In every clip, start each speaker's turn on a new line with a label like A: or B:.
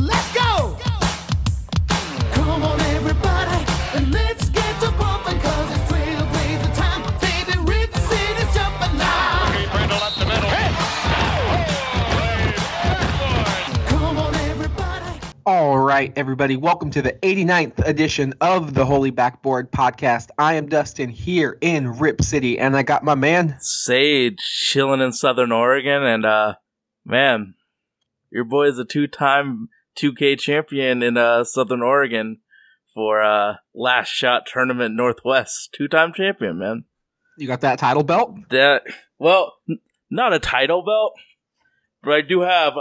A: Let's go! Come on, everybody, and let's get to bumping, cause it's trailblazer time. Baby, Rip City's jumping now.
B: Brindle up the middle.
A: Come on, everybody.
C: All right, everybody, welcome to the 89th edition of the Holy Backboard Podcast. I am Dustin here in Rip City, and I got my man.
D: Sage chilling in Southern Oregon, and uh, man, your boy is a two-time 2K champion in uh Southern Oregon for uh Last Shot Tournament Northwest. Two-time champion, man.
C: You got that title belt?
D: That well, n- not a title belt, but I do have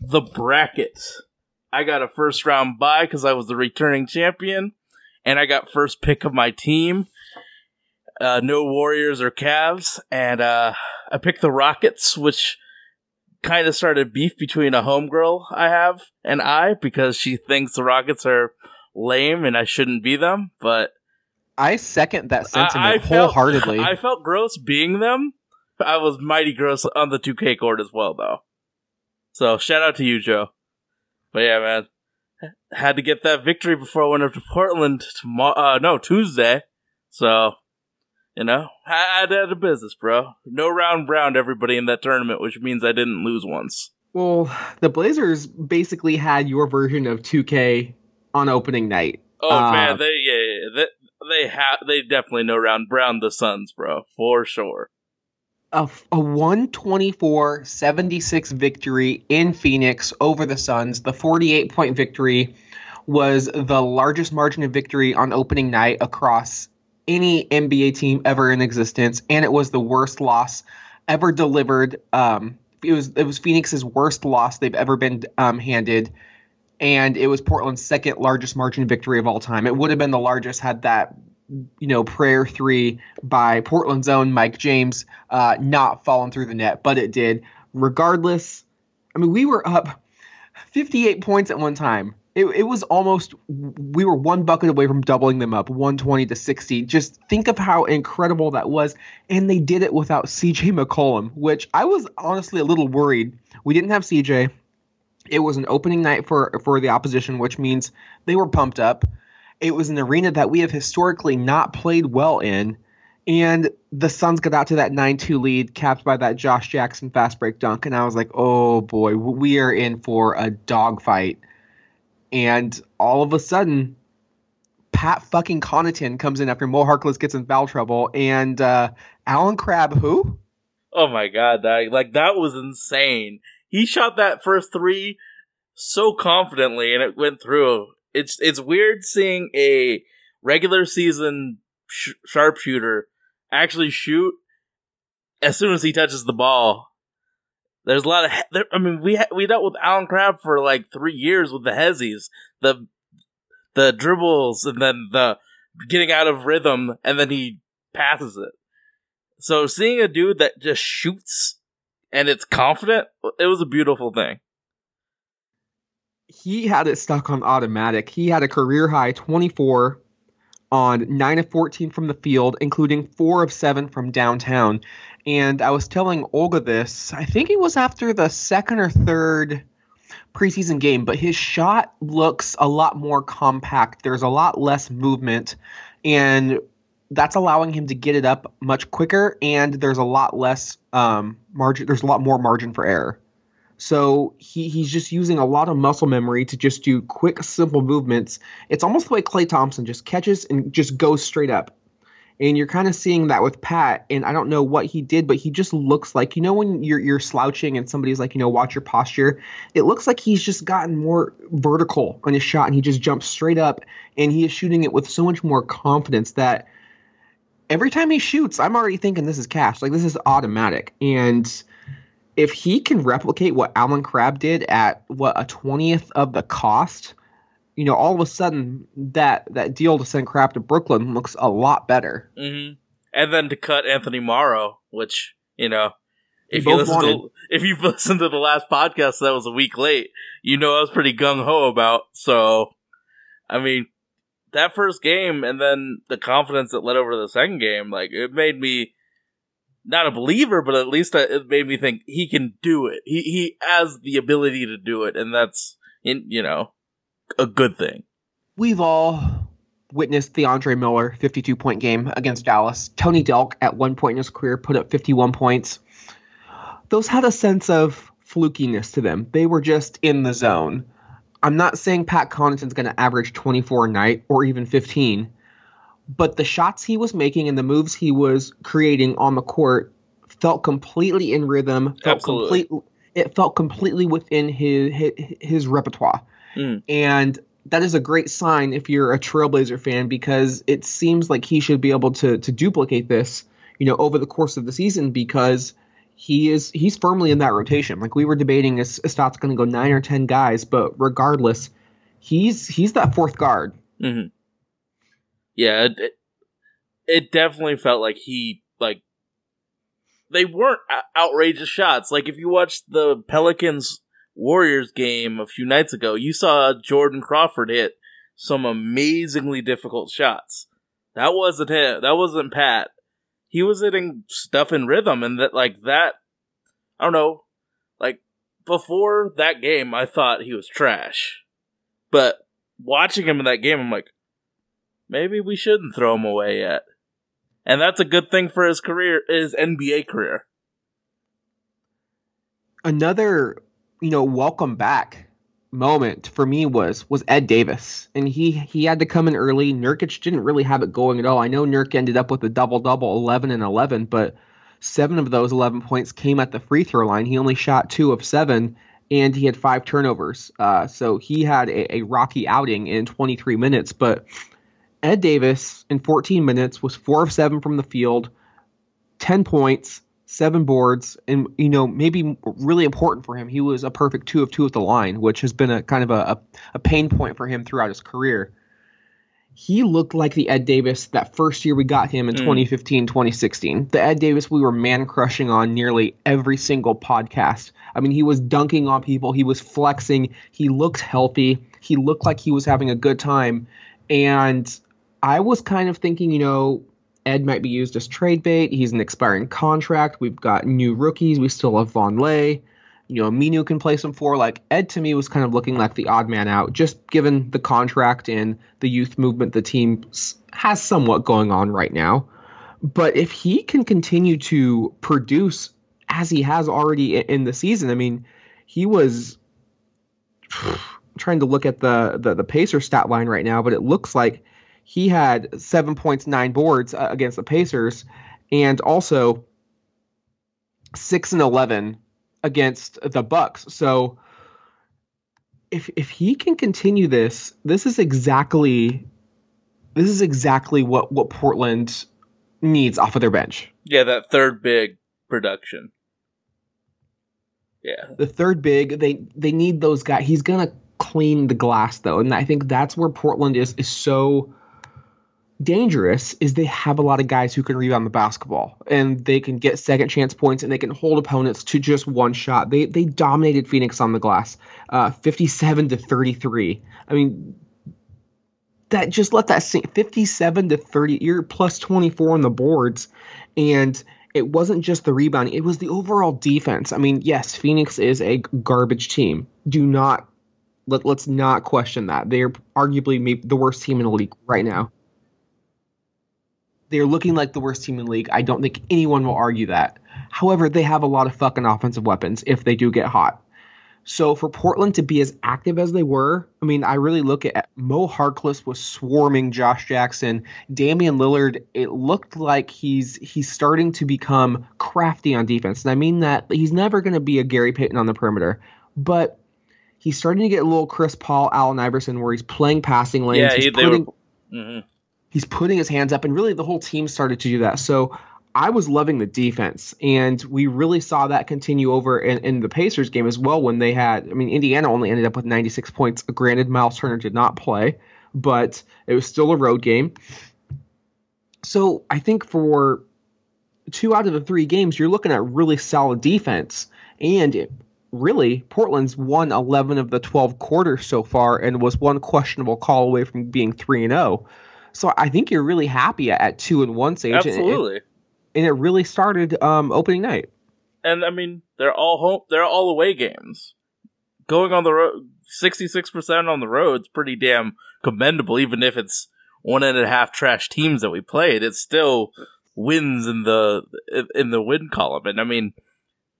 D: the bracket. I got a first round bye because I was the returning champion, and I got first pick of my team. Uh, no Warriors or Cavs, and uh, I picked the Rockets, which kind of started beef between a homegirl I have and I because she thinks the Rockets are lame and I shouldn't be them, but
C: I second that sentiment
D: I, I felt-
C: wholeheartedly.
D: I felt gross being them. I was mighty gross on the 2K court as well, though. So shout out to you, Joe. But yeah, man, had to get that victory before I went up to Portland tomorrow. Uh, no, Tuesday. So you know, I had a business, bro. No round brown to everybody in that tournament, which means I didn't lose once.
C: well, the Blazers basically had your version of 2K on opening night.
D: Oh
C: Uh,
D: man, they yeah, yeah, they they have they definitely no round brown the Suns, bro, for sure.
C: a, a 124 76 victory in Phoenix over the Suns. The 48 point victory was the largest margin of victory on opening night across any NBA team ever in existence, and it was the worst loss ever delivered. Um, it was it was Phoenix's worst loss they've ever been um, handed, and it was Portland's second largest margin victory of all time. It would have been the largest had that you know prayer three by Portland's own Mike James uh, not fallen through the net, but it did. Regardless, I mean we were up 58 points at one time. It, it was almost we were one bucket away from doubling them up 120 to 60 just think of how incredible that was. And they did it without cj mccollum which i was honestly a little worried. We didn't have cj it was an opening night for for the opposition which means they were pumped up. It was an arena that we have historically not played well in. And the Suns got out to that 9-2 lead capped by that Josh Jackson fast break dunk. And I was like, "Oh boy, we are in for a dogfight." And all of a sudden Pat fucking Connaughton comes in after Mo Harkless gets in foul trouble and uh Allen Crabbe who?
D: Oh my god, dog. like that was insane. He shot that first three so confidently, and it went through. It's it's weird seeing a regular season sh- sharpshooter actually shoot as soon as he touches the ball. There's a lot of. There, I mean, we ha- we dealt with Allen Crabbe for like three years with the Hezzies, the the dribbles, and then the getting out of rhythm, and then he passes it. So seeing a dude that just shoots and it's confident, it was a beautiful thing.
C: he had it stuck on automatic. He had a career high 24 on 9 of 14 from the field, including 4 of 7 from downtown. And I was telling Olga this, I think it was after the second or third preseason game, but his shot looks a lot more compact. There's a lot less movement, and that's allowing him to get it up much quicker, and there's a lot less um, margin. There's a lot more margin for error. So he, he's just using a lot of muscle memory to just do quick, simple movements. It's almost the way Klay Thompson just catches and just goes straight up. And you're kind of seeing that with Pat. And I don't know what he did, but he just looks like you know when you're you're slouching and somebody's like, you know, watch your posture. It looks like he's just gotten more vertical on his shot and he just jumps straight up and he is shooting it with so much more confidence that every time he shoots, I'm already thinking this is cash. Like this is automatic. And if he can replicate what Allen Crabbe did at what a twentieth of the cost, you know, all of a sudden that that deal to send Crabbe to Brooklyn looks a lot better.
D: Mm-hmm. And then to cut Anthony Morrow, which you know, if you listen to if you've listened to the last podcast that was a week late, you know I was pretty gung ho about. So, I mean, that first game and then the confidence that led over to the second game, like it made me not a believer, but at least it made me think he can do it. He he has the ability to do it, and that's in you know a good thing.
C: We've all witnessed the Andre Miller 52 point game against Dallas. Tony Delk at one point in his career put up 51 points. Those had a sense of flukiness to them. They were just in the zone. I'm not saying Pat Connaughton's going to average 24 a night or even 15, but the shots he was making and the moves he was creating on the court felt completely in rhythm. Felt
D: Absolutely.
C: complete. It felt completely within his his, his repertoire,
D: Mm.
C: and that is a great sign if you're a Trailblazer fan because it seems like he should be able to to duplicate this, you know, over the course of the season because he is he's firmly in that rotation. Like we were debating, is Stotts going to go nine or ten guys, but regardless, he's he's that fourth guard.
D: hmm Yeah, it, it definitely felt like he like they weren't outrageous shots. Like if you watch the Pelicans Warriors game a few nights ago, you saw Jordan Crawford hit some amazingly difficult shots. That wasn't him. That wasn't Pat. He was hitting stuff in rhythm, and that like that. I don't know. Like before that game, I thought he was trash, but watching him in that game, I'm like, maybe we shouldn't throw him away yet. And that's a good thing for his career, his NBA career.
C: another you know welcome back moment for me was was Ed Davis. And he he had to come in early. Nurkic didn't really have it going at all. I know Nurk ended up with a double double 11 and 11 but seven of those 11 points came at the free throw line. He only shot two of seven and he had five turnovers. Uh, so he had a, a rocky outing in 23 minutes. But Ed Davis in 14 minutes was four of seven from the field 10 points, seven boards, and you know maybe really important for him. He was a perfect two of two at the line, which has been a kind of a, a, pain point for him throughout his career. He looked like the Ed Davis that first year we got him in
D: Mm.
C: 2015, 2016. The Ed Davis we were man crushing on nearly every single podcast. I mean, he was dunking on people, he was flexing, he looked healthy, he looked like he was having a good time. And I was kind of thinking, you know, Ed might be used as trade bait. He's an expiring contract. We've got new rookies. We still have Vonleh. You know, Minu can play some four. Like Ed to me was kind of looking like the odd man out, just given the contract and the youth movement the team has somewhat going on right now. But if he can continue to produce as he has already in the season, I mean, he was trying to look at the the, the Pacer stat line right now, but it looks like he had seven points, nine boards uh, against the Pacers, and also six and eleven against the Bucks. So if if he can continue this, this is exactly this is exactly what what Portland needs off of their bench.
D: Yeah, that third big production. Yeah.
C: the third big they they need those guys he's gonna clean the glass though and i think that's where portland is is so dangerous is they have a lot of guys who can rebound the basketball and they can get second chance points and they can hold opponents to just one shot. They they dominated phoenix on the glass uh 57 to 33 i mean that just let that sink 57 to 30 you're plus 24 on the boards. And it wasn't just the rebounding it was the overall defense. I mean yes phoenix is a garbage team. Do not let, let's not question that. They're arguably maybe the worst team in the league right now they're looking like the worst team in the league. I don't think anyone will argue that. However they have a lot of fucking offensive weapons if they do get hot. So for Portland to be as active as they were, I mean, I really look at Mo Harkless was swarming Josh Jackson, Damian Lillard. It looked like he's he's starting to become crafty on defense, and I mean that he's never going to be a Gary Payton on the perimeter, but he's starting to get a little Chris Paul, Allen Iverson, where he's playing passing lanes.
D: Yeah,
C: he's
D: he- they
C: putting,
D: were- hmm
C: he's putting his hands up and really the whole team started to do that. So i was loving the defense and we really saw that continue over in, in the pacers game as well when they had i mean indiana only ended up with 96 points. Granted miles turner did not play but it was still a road game. So i think for two out of the three games you're looking at really solid defense and it, really portland's won 11 of the 12 quarters so far and was one questionable call away from being 3 and 0 so I think you're really happy at two and one stage, and it,
D: Absolutely.
C: and it really started um, opening night.
D: And I mean, they're all home. They're all away games. going on the road, sixty six percent on the road is pretty damn commendable. Even if it's one and a half trash teams that we played, it still wins in the in the win column. And I mean,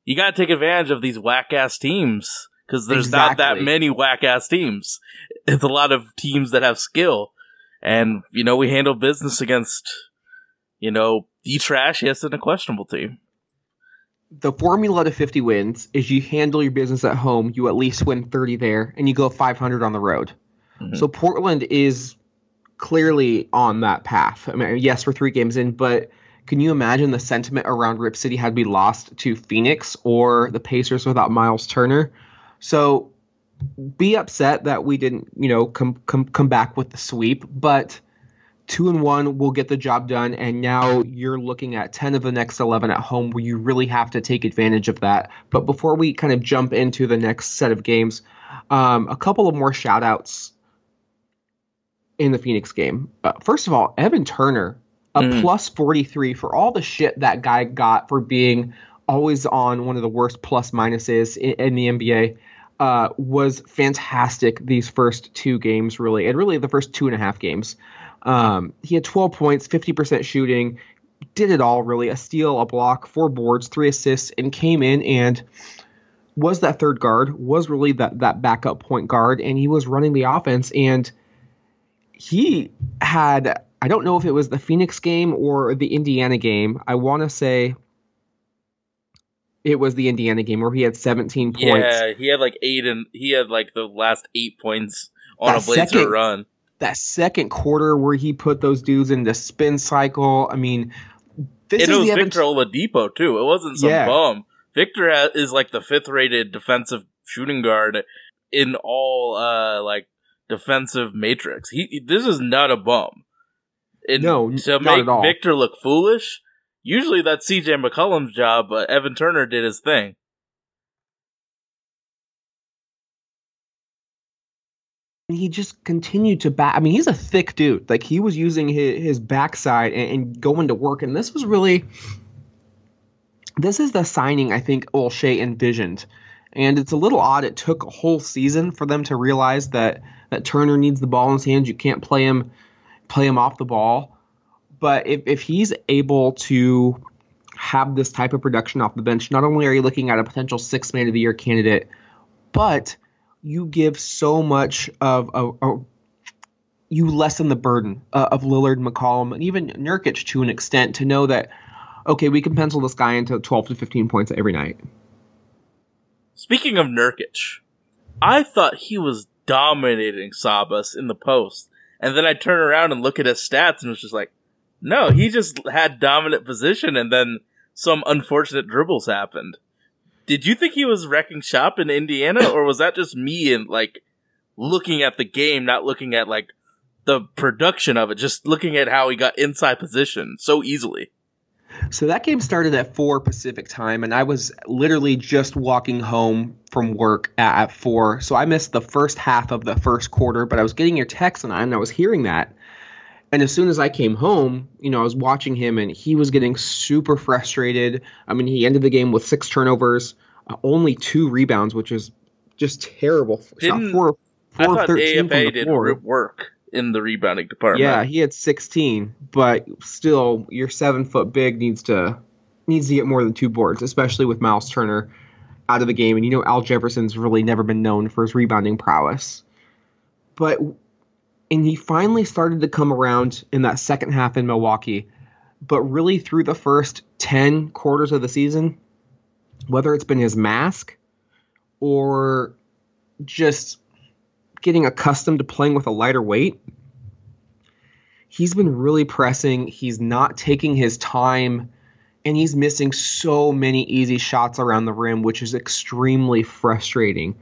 D: you got to take advantage of these whack ass teams because there's not that many whack ass teams. It's a lot of teams that have skill, and you know we handle business against you know the trashiest and a questionable team.
C: the formula to 50 wins is you handle your business at home, you at least win 30 there, and you go 500 on the road.
D: Mhm.
C: So Portland is clearly on that path. I mean, yes, we're three games in, but can you imagine the sentiment around Rip City had we lost to Phoenix or the Pacers without Miles Turner? So be upset that we didn't, you know, come come come back with the sweep, but two and one will get the job done. And now you're looking at 10 of the next 11 at home. Where you really have to take advantage of that. But before we kind of jump into the next set of games um, a couple of more shout outs in the phoenix game. Uh, first of all evan turner a
D: Mm.
C: plus 43 for all the shit that guy got for being always on one of the worst plus minuses in, in the nba uh, was fantastic these first two games really and really the first two and a half games um, he had 12 points, 50% shooting, did it all really a steal, a block, four boards, three assists, and came in and was that third guard, was really that, that backup point guard, and he was running the offense. And he had, I don't know if it was the Phoenix game or the Indiana game. I want to say it was the Indiana game where he had 17 points.
D: Yeah, he had like eight and he had like the last eight points on
C: That
D: a Blazer
C: second-
D: run.
C: That second quarter where he put those dudes in the spin cycle. I mean, this
D: and it
C: is
D: was
C: the
D: Victor Oladipo too. It wasn't some
C: Yeah.
D: bum. Victor is like the fifth rated defensive shooting guard in all uh like defensive matrix. He this is not a bum. And
C: No,
D: to
C: not
D: make. Victor look foolish. Usually that's CJ McCollum's job, but Evan Turner did his thing.
C: and he just continued to back. I mean, he's a thick dude. Like he was using his, his backside and, and going to work. And this was really, this is the signing I think Olshey envisioned. And it's a little odd. It took a whole season for them to realize that that Turner needs the ball in his hands. You can't play him, play him off the ball. But if if he's able to have this type of production off the bench, not only are you looking at a potential six man of the year candidate, but you give so much of a, a you lessen the burden uh, of Lillard, McCollum, and even Nurkic to an extent to know that okay, we can pencil this guy into 12 to 15 points every night.
D: Speaking of Nurkic, I thought he was dominating Sabas in the post. And then I turn around and look at his stats and was just like, no, he just had dominant position and then some unfortunate dribbles happened. Did you think he was wrecking shop in Indiana or was that just me and like looking at the game, not looking at like the production of it, just looking at how he got inside position so easily?
C: So that game started at 4 Pacific time, and I was literally just walking home from work at, at 4. So I missed the first half of the first quarter, but I was getting your text and I was hearing that. And as soon as I came home, you know, I was watching him and he was getting super frustrated. I mean, he ended the game with six turnovers, uh, only two rebounds, which is just terrible.
D: Didn't-
C: four,
D: I
C: four
D: thought
C: 13 from
D: AFA did work in the rebounding department.
C: Yeah, he had 16, but still, your seven foot big needs to needs to get more than two boards, especially with Miles Turner out of the game. And you know, Al Jefferson's really never been known for his rebounding prowess. But and he finally started to come around in that second half in Milwaukee. But really, through the first 10 quarters of the season, whether it's been his mask or just getting accustomed to playing with a lighter weight, he's been really pressing. He's not taking his time, and he's missing so many easy shots around the rim, which is extremely frustrating.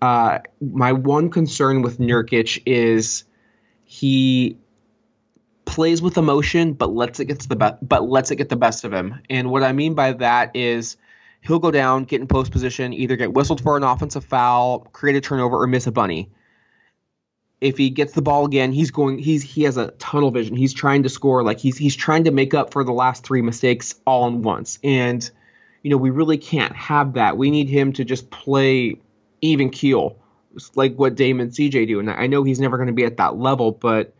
C: Uh, my one concern with Nurkic is he plays with emotion, but lets it get to the be- but lets it get the best of him. And what I mean by that is he'll go down, get in post position, either get whistled for an offensive foul, create a turnover, or miss a bunny if he gets the ball again, he's going he's he has a tunnel vision. He's trying to score like he's he's trying to make up for the last three mistakes all in once. And you know, we really can't have that. We need him to just play even keel, like what Dame and CJ do. And I know he's never going to be at that level, but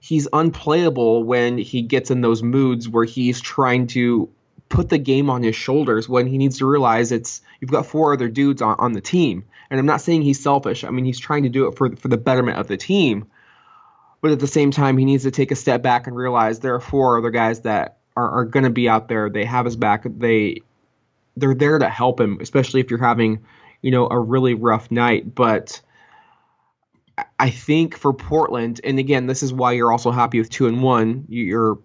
C: he's unplayable when he gets in those moods where he's trying to put the game on his shoulders when he needs to realize it's you've got four other dudes on, on the team. And I'm not saying he's selfish. I mean he's trying to do it for for the betterment of the team. But at the same time, he needs to take a step back and realize there are four other guys that are, are going to be out there. They have his back. They they're there to help him, especially if you're having, you know, a really rough night. But I think for Portland, and again, this is why you're also happy with two and one. You're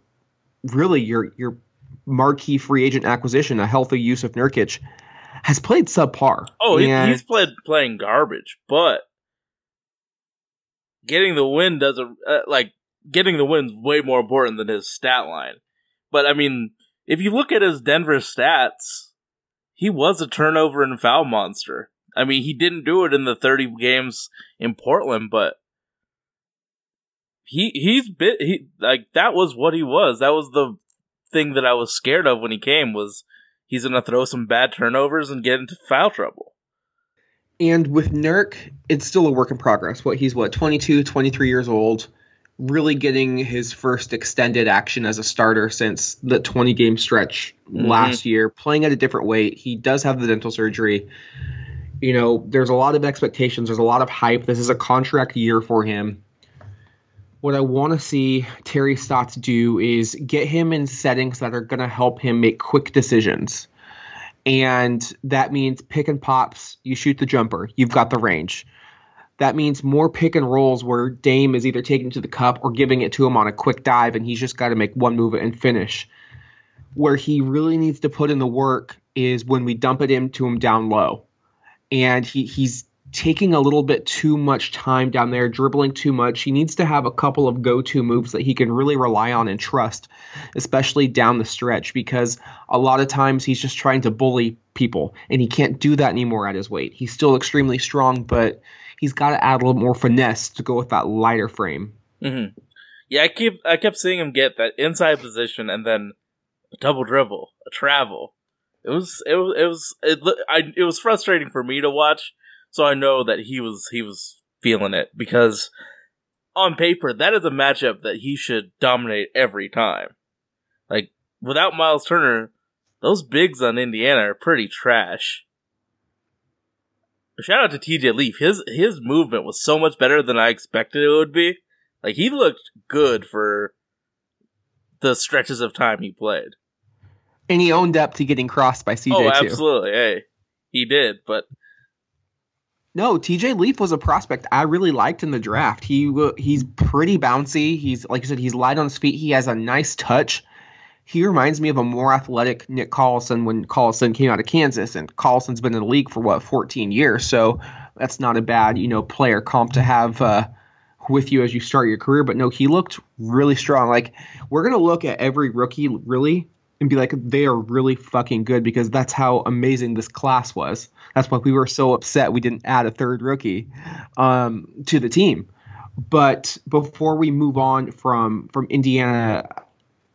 C: really your your marquee free agent acquisition, a healthy Jusuf Nurkic, has played subpar.
D: Oh,
C: And-
D: he's played playing garbage, but getting the win doesn't uh, like getting the win's way more important than his stat line. But I mean, if you look at his Denver stats, he was a turnover and foul monster. I mean, he didn't do it in the 30 games in Portland, but he he's bit he like that was what he was. That was the thing that I was scared of when he came was he's going to throw some bad turnovers and get into foul trouble.
C: And with Nurk, it's still a work in progress. What he's what 22, 23 years old, really getting his first extended action as a starter since the 20 game stretch
D: Mhm.
C: last year, playing at a different weight. He does have the dental surgery. You know, there's a lot of expectations, there's a lot of hype. This is a contract year for him. What I want to see Terry Stotts do is get him in settings that are going to help him make quick decisions and that means pick and pops. You shoot the jumper. You've got the range. That means more pick and rolls where Dame is either taking to the cup or giving it to him on a quick dive, and he's just got to make one move and finish. Where he really needs to put in the work is when we dump it into him down low, and he he's taking a little bit too much time down there, dribbling too much. He needs to have a couple of go-to moves that he can really rely on and trust, especially down the stretch, because a lot of times he's just trying to bully people, and he can't do that anymore at his weight. He's still extremely strong, but he's got to add a little more finesse to go with that lighter frame.
D: hmm Yeah, I keep I kept seeing him get that inside position and then a double dribble, a travel. It was it was it was it, I, it was frustrating for me to watch. So I know that he was he was feeling it because on paper that is a matchup that he should dominate every time. Like without Miles Turner, those bigs on Indiana are pretty trash. Shout out to TJ Leaf. His his movement was so much better than I expected it would be. Like he looked good for the stretches of time he played.
C: And he owned up to getting crossed by CJ
D: oh,
C: too.
D: absolutely. Hey, he did, but
C: No, TJ Leaf was a prospect I really liked in the draft. He he's pretty bouncy. He's like you said, he's light on his feet. He has a nice touch. He reminds me of a more athletic Nick Collison when Collison came out of Kansas, and Collison's been in the league for what 14 years. So that's not a bad you know player comp to have uh, with you as you start your career. But no, he looked really strong. Like we're gonna look at every rookie really and be like they are really fucking good because that's how amazing this class was. That's why we were so upset we didn't add a third rookie um, to the team. But before we move on from from Indiana,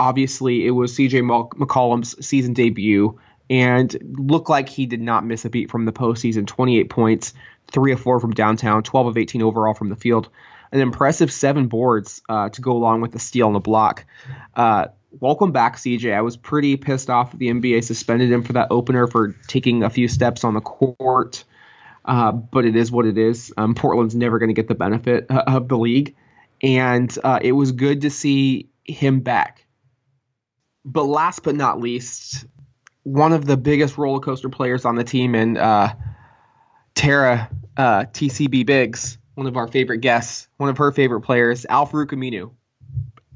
C: obviously it was CJ McCollum's season debut and looked like he did not miss a beat from the postseason. 28 points, three of four from downtown, 12 of 18 overall from the field. An impressive seven boards uh, to go along with the steal and the block. Uh, welcome back, CJ. I was pretty pissed off the NBA suspended him for that opener for taking a few steps on the court. Uh, but it is what it is. Um, Portland's never going to get the benefit uh, of the league, and uh, it was good to see him back. But last but not least, one of the biggest roller coaster players on the team, and uh, Tara uh, TCB Biggs, one of our favorite guests, one of her favorite players, Al-Farouq Aminu,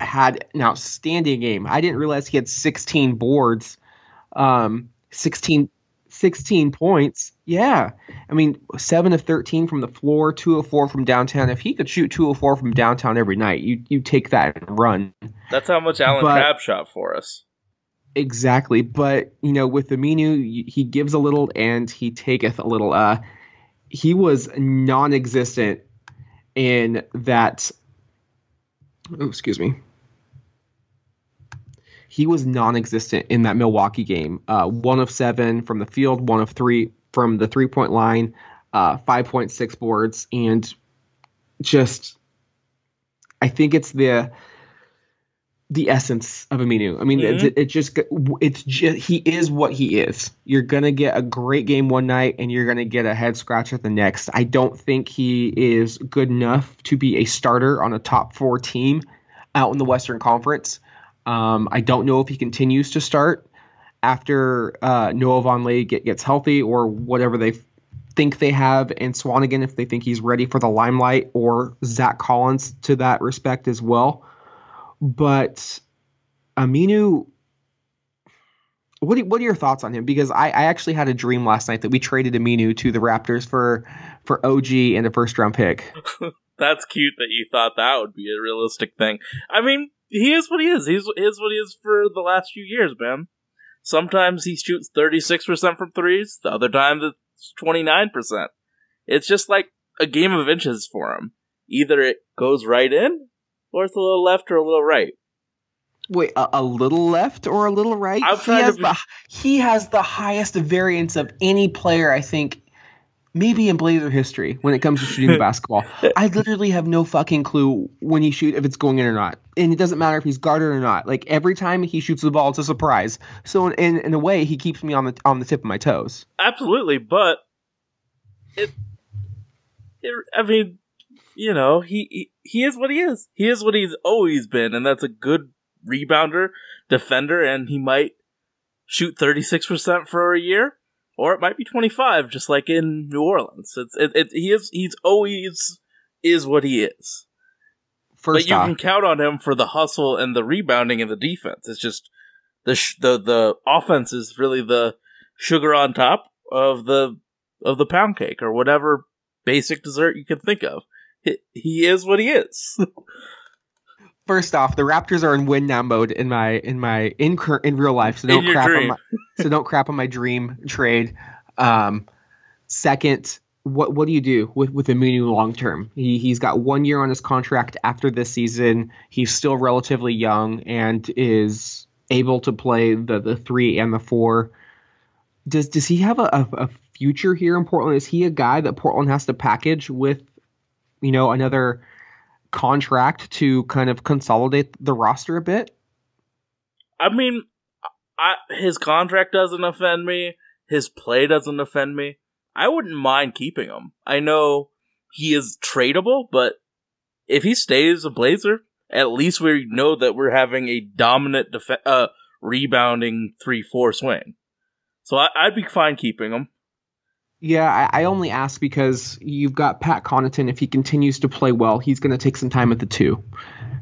C: had an outstanding game. I didn't realize he had 16 boards, um, 16, 16 points. Yeah. I mean, 7 of 13 from the floor, 2 of 4 from downtown. If he could shoot 2 of 4 from downtown every night, you you take that and run.
D: that's how much Alan
C: But-
D: Crab shot for us.
C: Exactly. But, you know, with Aminu, y- he gives a little and he taketh a little. Uh, he was non existent in that. Oh, excuse me. He was non existent in that Milwaukee game. Uh, one of seven from the field, one of three from the three point line. uh, 5.6 boards, and just I think it's the the essence of Aminu. I mean,
D: Mhm.
C: it, it just it's just he is what he is. You're gonna get a great game one night, and you're gonna get a head scratcher the next. I don't think he is good enough to be a starter on a top four team out in the Western Conference. Um, I don't know if he continues to start after uh, Noah Vonleh get, gets healthy or whatever they think they have, and Swanigan if they think he's ready for the limelight, or Zach Collins to that respect as well. But Aminu, what, what are your thoughts on him? Because I, I actually had a dream last night that we traded Aminu to the Raptors for for OG and a first round pick.
D: That's cute that you thought that would be a realistic thing. I mean, he is what he is. He's is what he is for the last few years, man. Sometimes he shoots 36% from threes, the other times it's 29%. It's just like a game of inches for him. Either it goes right in, or it's a little left or a little right.
C: Wait, a, a little left or a little right? He has
D: be-
C: the he has the highest variance of any player I think maybe in Blazer history when it comes to shooting the basketball. I literally have no fucking clue when he shoot if it's going in or not. And it doesn't matter if he's guarded or not. Like every time he shoots the ball, it's a surprise. So in, in, a way, he keeps me on the on the tip of my toes.
D: Absolutely, but it, it I mean, you know, he, he he is what he is. He is what he's always been, and that's a good rebounder, defender, and he might shoot thirty six percent for a year, or it might be twenty five, just like in New Orleans. It's it, it he is he's always is what he is.
C: First
D: but you
C: off,
D: can count on him for the hustle and the rebounding and the defense. It's just the sh- the the offense is really the sugar on top of the of the pound cake or whatever basic dessert you can think of. He, he is what he is.
C: first off, the Raptors are in win now mode in my in my in in real life. So don't crap on my so don't crap on my dream trade. Um, second, what what do you do with with Aminu long term? He he's got one year on his contract after this season. He's still relatively young and is able to play the the three and the four. Does does he have a, a, a future here in Portland? Is he a guy that Portland has to package with, you know, another contract to kind of consolidate the roster a bit?
D: I mean, I, his contract doesn't offend me. His play doesn't offend me. I wouldn't mind keeping him. I know he is tradable, but if he stays a Blazer, at least we know that we're having a dominant def- uh, rebounding three four swing. So I, I'd be fine keeping him.
C: Yeah, I, I only ask because you've got Pat Connaughton. If he continues to play well, he's going to take some time at the two.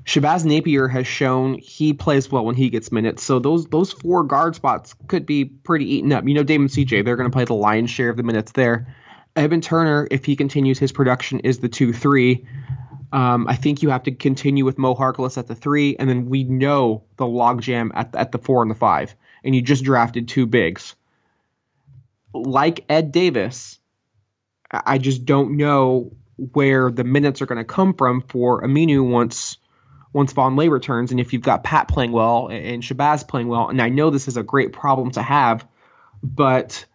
C: Shabazz Napier has shown he plays well when he gets minutes. So those those four guard spots could be pretty eaten up. You know, Damon CJ, they're going to play the lion's share of the minutes there. Evan Turner, if he continues his production, is the two three. Um, I think you have to continue with Mo Harkless at the three, and then we know the logjam at at the four and the five, and you just drafted two bigs. Like Ed Davis, I just don't know where the minutes are going to come from for Aminu once once Vonleh returns, and if you've got Pat playing well and Shabazz playing well, and I know this is a great problem to have, but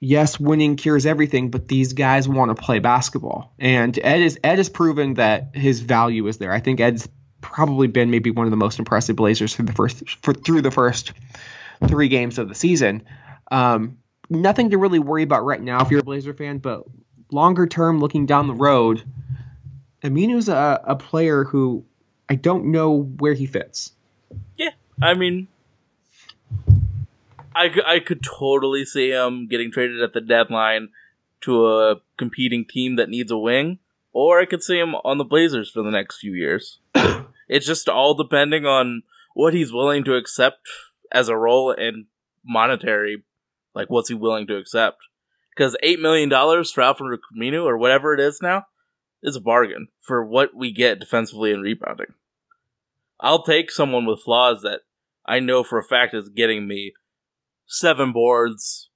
C: yes, winning cures everything, but these guys want to play basketball, and Ed is Ed has proven that his value is there. I think Ed's probably been maybe one of the most impressive Blazers through the first for, through the first three games of the season. Um, nothing to really worry about right now if you're a Blazer fan, but longer term, looking down the road, Aminu's a, a player who I don't know where he fits.
D: Yeah, I mean, I, I could totally see him getting traded at the deadline to a competing team that needs a wing, or I could see him on the Blazers for the next few years. it's just all depending on what he's willing to accept as a role and monetary, like what's he willing to accept. Because eight million dollars for Alfred Camino or whatever it is now is a bargain for what we get defensively and rebounding. I'll take someone with flaws that I know for a fact is getting me seven boards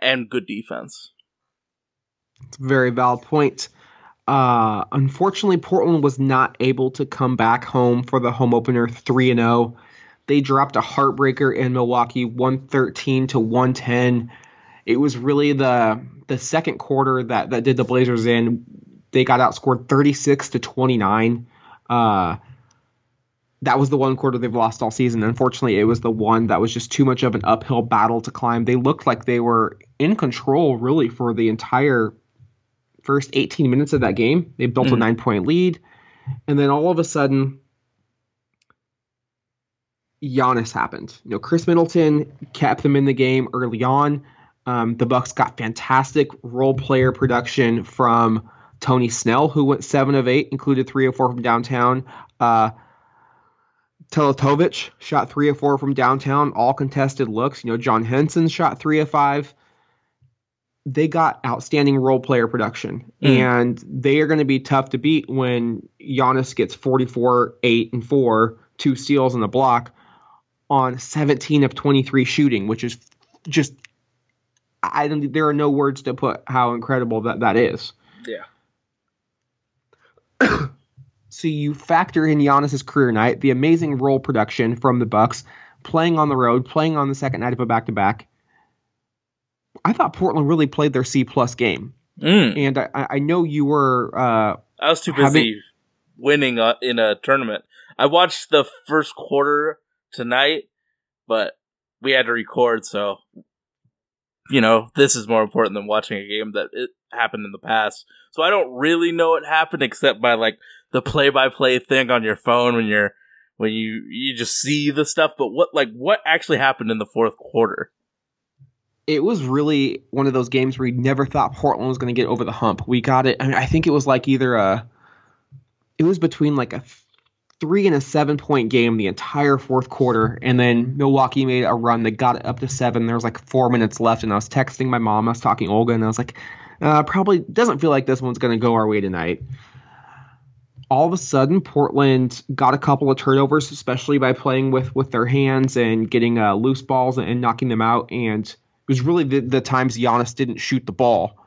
D: and good defense.
C: It's a very valid point. Uh, unfortunately, Portland was not able to come back home for the home opener 3 and 0. They dropped a heartbreaker in Milwaukee 113 to 110. It was really the the second quarter that that did the Blazers in. They got outscored 36 to 29. Uh, that was the one quarter they've lost all season. Unfortunately, it was the one that was just too much of an uphill battle to climb. They looked like they were in control really for the entire first 18 minutes of that game. They built a
D: Mhm.
C: nine point lead, and then all of a sudden, Giannis happened. You know, Khris Middleton kept them in the game early on. Um, the Bucks got fantastic role player production from Tony Snell, who went seven of eight, included three of four from downtown. Uh, Teletovic shot three of four from downtown, all contested looks. You know, John Henson shot three of five. They got outstanding role player production,
D: Mm.
C: and they are going to be tough to beat when Giannis gets 44, 8, and 4, two steals and a block on 17 of 23 shooting, which is just I don't there are no words to put how incredible that that is.
D: Yeah.
C: So you factor in Giannis's career night, the amazing role production from the Bucks, playing on the road, playing on the second night of a back to back. I thought Portland really played their C plus game,
D: Mm.
C: and I, I know you were. Uh,
D: I was too
C: Having-
D: busy winning uh, in a tournament. I watched the first quarter tonight, but we had to record, so you know this is more important than watching a game that it happened in the past. So I don't really know what happened except by like the play-by-play thing on your phone when you're when you you just see the stuff. But what like what actually happened in the fourth quarter?
C: it was really one of those games where you never thought Portland was going to get over the hump. We got it. I, mean, I think it was like either a, it was between like a three and a seven point game the entire fourth quarter, and then Milwaukee made a run that got it up to seven. There was like four minutes left, and I was texting my mom. I was talking Olga, and I was like, uh, probably doesn't feel like this one's going to go our way tonight. All of a sudden, Portland got a couple of turnovers, especially by playing with with their hands and getting uh, loose balls and knocking them out. And it was really the, the times Giannis didn't shoot the ball.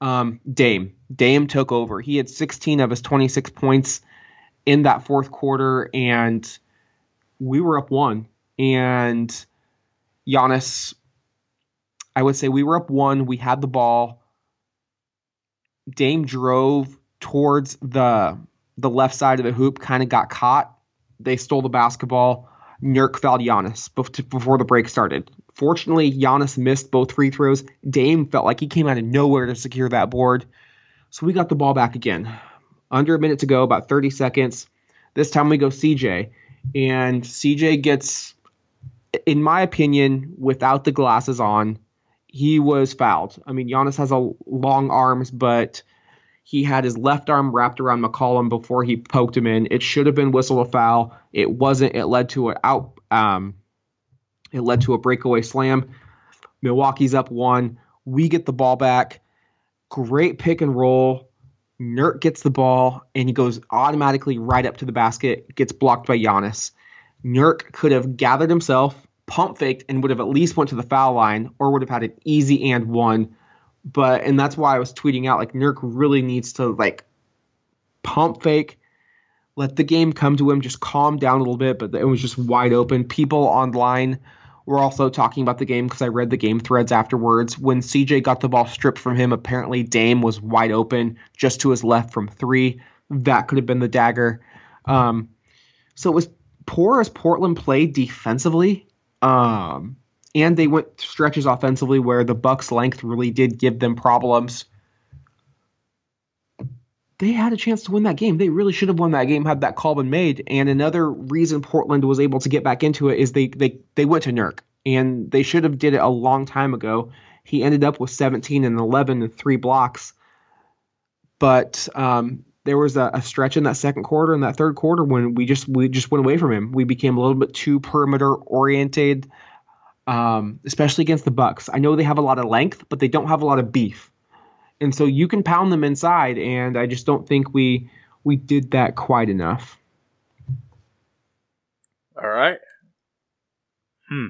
C: Um, Dame. Dame took over. He had 16 of his 26 points in that fourth quarter, and we were up one. And Giannis, I would say we were up one. We had the ball. Dame drove towards the the left side of the hoop, kind of got caught. They stole the basketball. Nurk fouled Giannis before the break started. Fortunately, Giannis missed both free throws. Dame felt like he came out of nowhere to secure that board. So we got the ball back again. Under a minute to go, about 30 seconds. This time we go CJ. And CJ gets, in my opinion, without the glasses on, he was fouled. I mean, Giannis has a long arms, but he had his left arm wrapped around McCollum before he poked him in. It should have been whistle a foul. It wasn't. It led to an out. Um, it led to a breakaway slam. Milwaukee's up one. We get the ball back. Great pick and roll. Nurt gets the ball and he goes automatically right up to the basket. Gets blocked by Giannis. Nurk could have gathered himself, pump faked, and would have at least went to the foul line, or would have had an easy and one. But and that's why I was tweeting out like Nurk really needs to like pump fake, let the game come to him, just calm down a little bit. But it was just wide open. People online were also talking about the game because I read the game threads afterwards. When CJ got the ball stripped from him, apparently Dame was wide open just to his left from three. That could have been the dagger. Um, so it was poor as Portland played defensively. Um, and they went stretches offensively where the Bucks' length really did give them problems. They had a chance to win that game. They really should have won that game had that call been made. And another reason Portland was able to get back into it is they they they went to Nurk, and they should have did it a long time ago. He ended up with 17 and 11 and three blocks, but um, there was a, a stretch in that second quarter and that third quarter when we just we just went away from him. We became a little bit too perimeter oriented um, especially against the Bucks. I know they have a lot of length, but they don't have a lot of beef, and so you can pound them inside. And I just don't think we we did that quite enough.
D: All right.
C: Hmm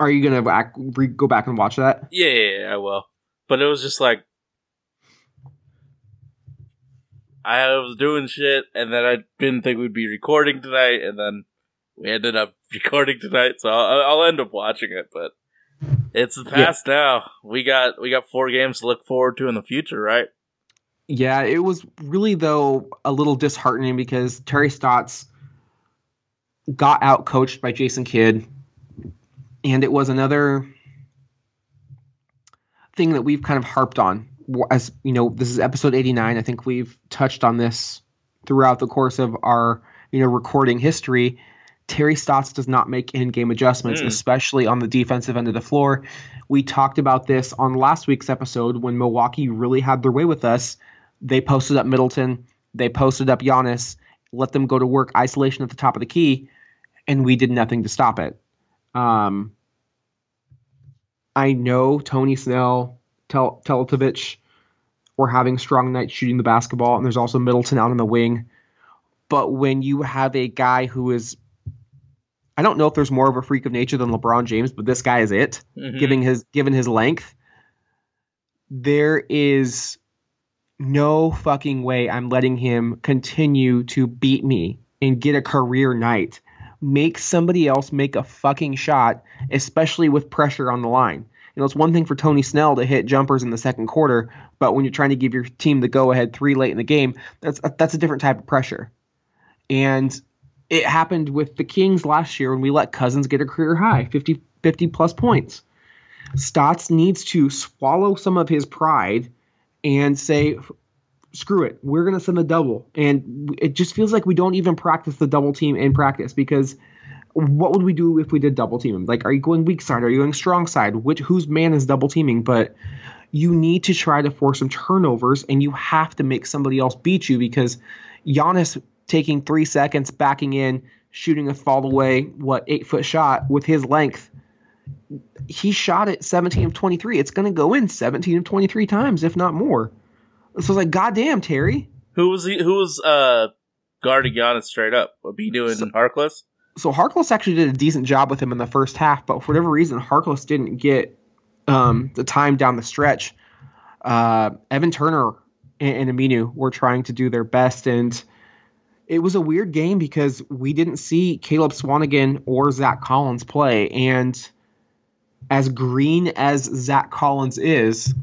C: are you gonna act, re- go back and watch that?
D: Yeah, yeah, yeah, I will. But it was just like I was doing shit, and then I didn't think we'd be recording tonight, and then we ended up recording tonight. So I'll, I'll end up watching it. But It's the past now. We got we got four games to look forward to in the future, right?
C: Yeah, it was really though a little disheartening because Terry Stotts got out coached by Jason Kidd, and it was another thing that we've kind of harped on. As you know, this is episode eighty nine. I think we've touched on this throughout the course of our you know recording history. Terry Stotts does not make in-game adjustments,
D: Mm.
C: especially on the defensive end of the floor. We talked about this on last week's episode when Milwaukee really had their way with us. They posted up Middleton, they posted up Giannis, let them go to work isolation at the top of the key, and we did nothing to stop it. Um, I know Tony Snell, Tel- Teletovic were having strong nights shooting the basketball, and there's also Middleton out on the wing. But when you have a guy who is, I don't know if there's more of a freak of nature than LeBron James, but this guy is it
D: Mhm.
C: given his given his length, there is no fucking way I'm letting him continue to beat me and get a career night. Make somebody else make a fucking shot, especially with pressure on the line. You know, it's one thing for Tony Snell to hit jumpers in the second quarter, but when you're trying to give your team the go ahead three late in the game, that's that's a different type of pressure. And it happened with the Kings last year when we let Cousins get a career high, 50, 50 plus points. Stotts needs to swallow some of his pride and say, screw it, we're going to send a double. And it just feels like we don't even practice the double team in practice because what would we do if we did double team him? Like, are you going weak side? Are you going strong side? Which whose man is double teaming? But you need to try to force some turnovers, and you have to make somebody else beat you because Giannis taking three seconds, backing in, shooting a fall away, what eight foot shot with his length. He shot it 17 of 23. It's going to go in 17 of 23 times, if not more. So it's like, goddamn, Terry.
D: Who was he? Who was uh guarding Giannis straight up? What be doing
C: So-
D: Harkless?
C: so Harkless actually did a decent job with him in the first half, but for whatever reason, Harkless didn't get um, the time down the stretch. Uh, Evan Turner and, and Aminu were trying to do their best, and it was a weird game because we didn't see Caleb Swanigan or Zach Collins play, and as green as Zach Collins is,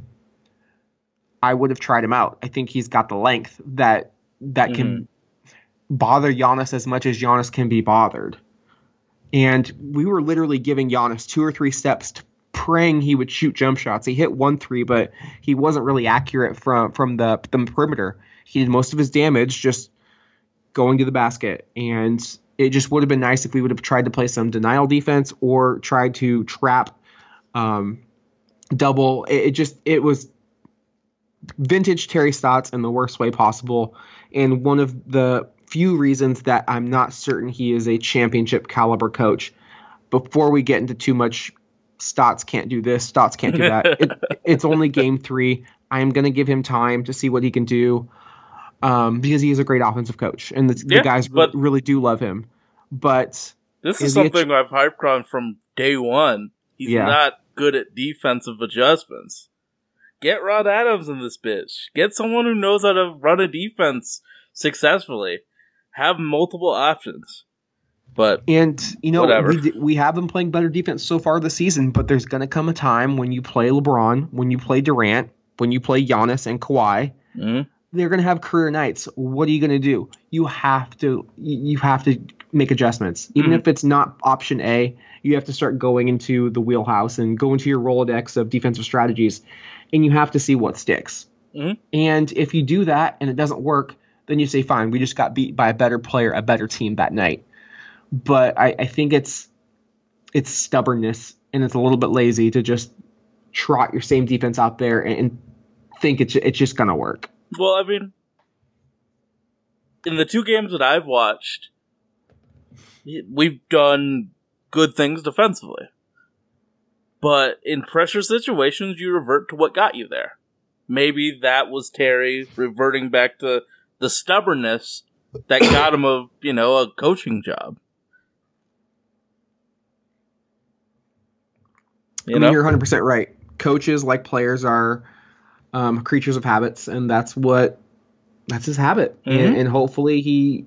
C: I would have tried him out. I think he's got the length that that can mm-hmm. bother Giannis as much as Giannis can be bothered. And we were literally giving Giannis two or three steps to praying he would shoot jump shots. He hit one three, but he wasn't really accurate from from the the perimeter. He did most of his damage just going to the basket. And it just would have been nice if we would have tried to play some denial defense or tried to trap um, double. It, it just it was vintage Terry Stotts in the worst way possible, and one of the few reasons that I'm not certain he is a championship caliber coach. Before we get into too much, Stotts can't do this, Stotts can't do that. it, it's only game three. I am going to give him time to see what he can do um, because he is a great offensive coach, and the,
D: Yeah,
C: the guys
D: but-
C: re- really do love him. But
D: This
C: Is
D: is
C: he a
D: something I've hyped on from day one. He's
C: Yeah.
D: not good at defensive adjustments. Get Rod Adams in this bitch. Get someone who knows how to run a defense successfully. Have multiple options. But
C: And you know
D: Whatever.
C: we we have been playing better defense so far this season, but there's going to come a time when you play LeBron, when you play Durant, when you play Giannis and Kawhi,
D: mm,
C: they're going to have career nights. What are you going to do? You have to you have to make adjustments. Even
D: Mhm.
C: if it's not option A, you have to start going into the wheelhouse and go into your Rolodex of defensive strategies and you have to see what sticks.
D: Mhm.
C: And if you do that and it doesn't work, then you say, fine, we just got beat by a better player, a better team that night. But I, I think it's it's stubbornness and it's a little bit lazy to just trot your same defense out there and, and think it's it's just gonna work.
D: Well, I mean, in the two games that I've watched, we've done good things defensively. But in pressure situations, you revert to what got you there. Maybe that was Terry reverting back to the stubbornness that got him a you know a coaching job. You
C: I
D: know,
C: mean, you're 100 percent right. Coaches, like players, are um, creatures of habits, and that's what that's his habit. And,
D: Mhm.
C: and hopefully, he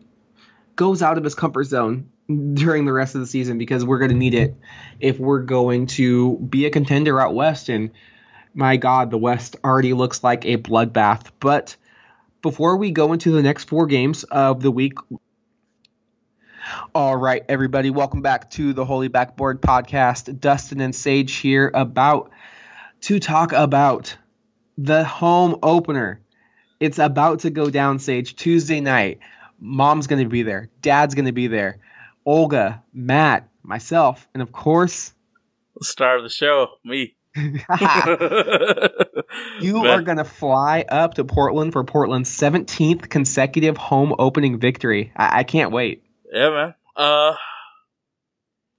C: goes out of his comfort zone during the rest of the season because we're going to need it if we're going to be a contender out west. And my God, the West already looks like a bloodbath. But before we go into the next four games of the week, all right, everybody, welcome back to the Holy Backboard podcast. Dustin and Sage here about to talk about the home opener. It's about to go down, Sage, Tuesday night. Mom's going to be there. Dad's going to be there. Olga, Matt, myself, and of course, the
D: Star of the show, me.
C: you
D: Man.
C: are going to fly up to Portland for Portland's 17th consecutive home opening victory. I, I can't wait.
D: Yeah, man. Uh,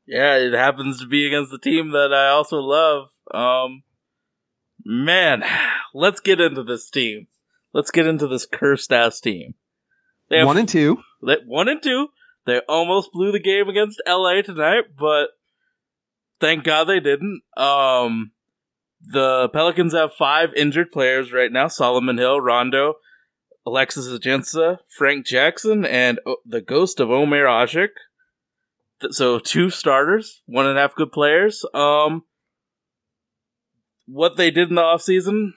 D: yeah, it happens to be against the team that I also love. Um, man, let's get into this team. Let's get into this cursed ass team. They have
C: One and two.
D: they- one and two. They almost blew the game against LA tonight, but thank God they didn't. Um, the Pelicans have five injured players right now: Solomon Hill, Rondo, Alexis Ajinca, Frank Jackson, and uh, the ghost of Omer Asik. Th- So two starters, one and a half good players. Um, what they did in the offseason,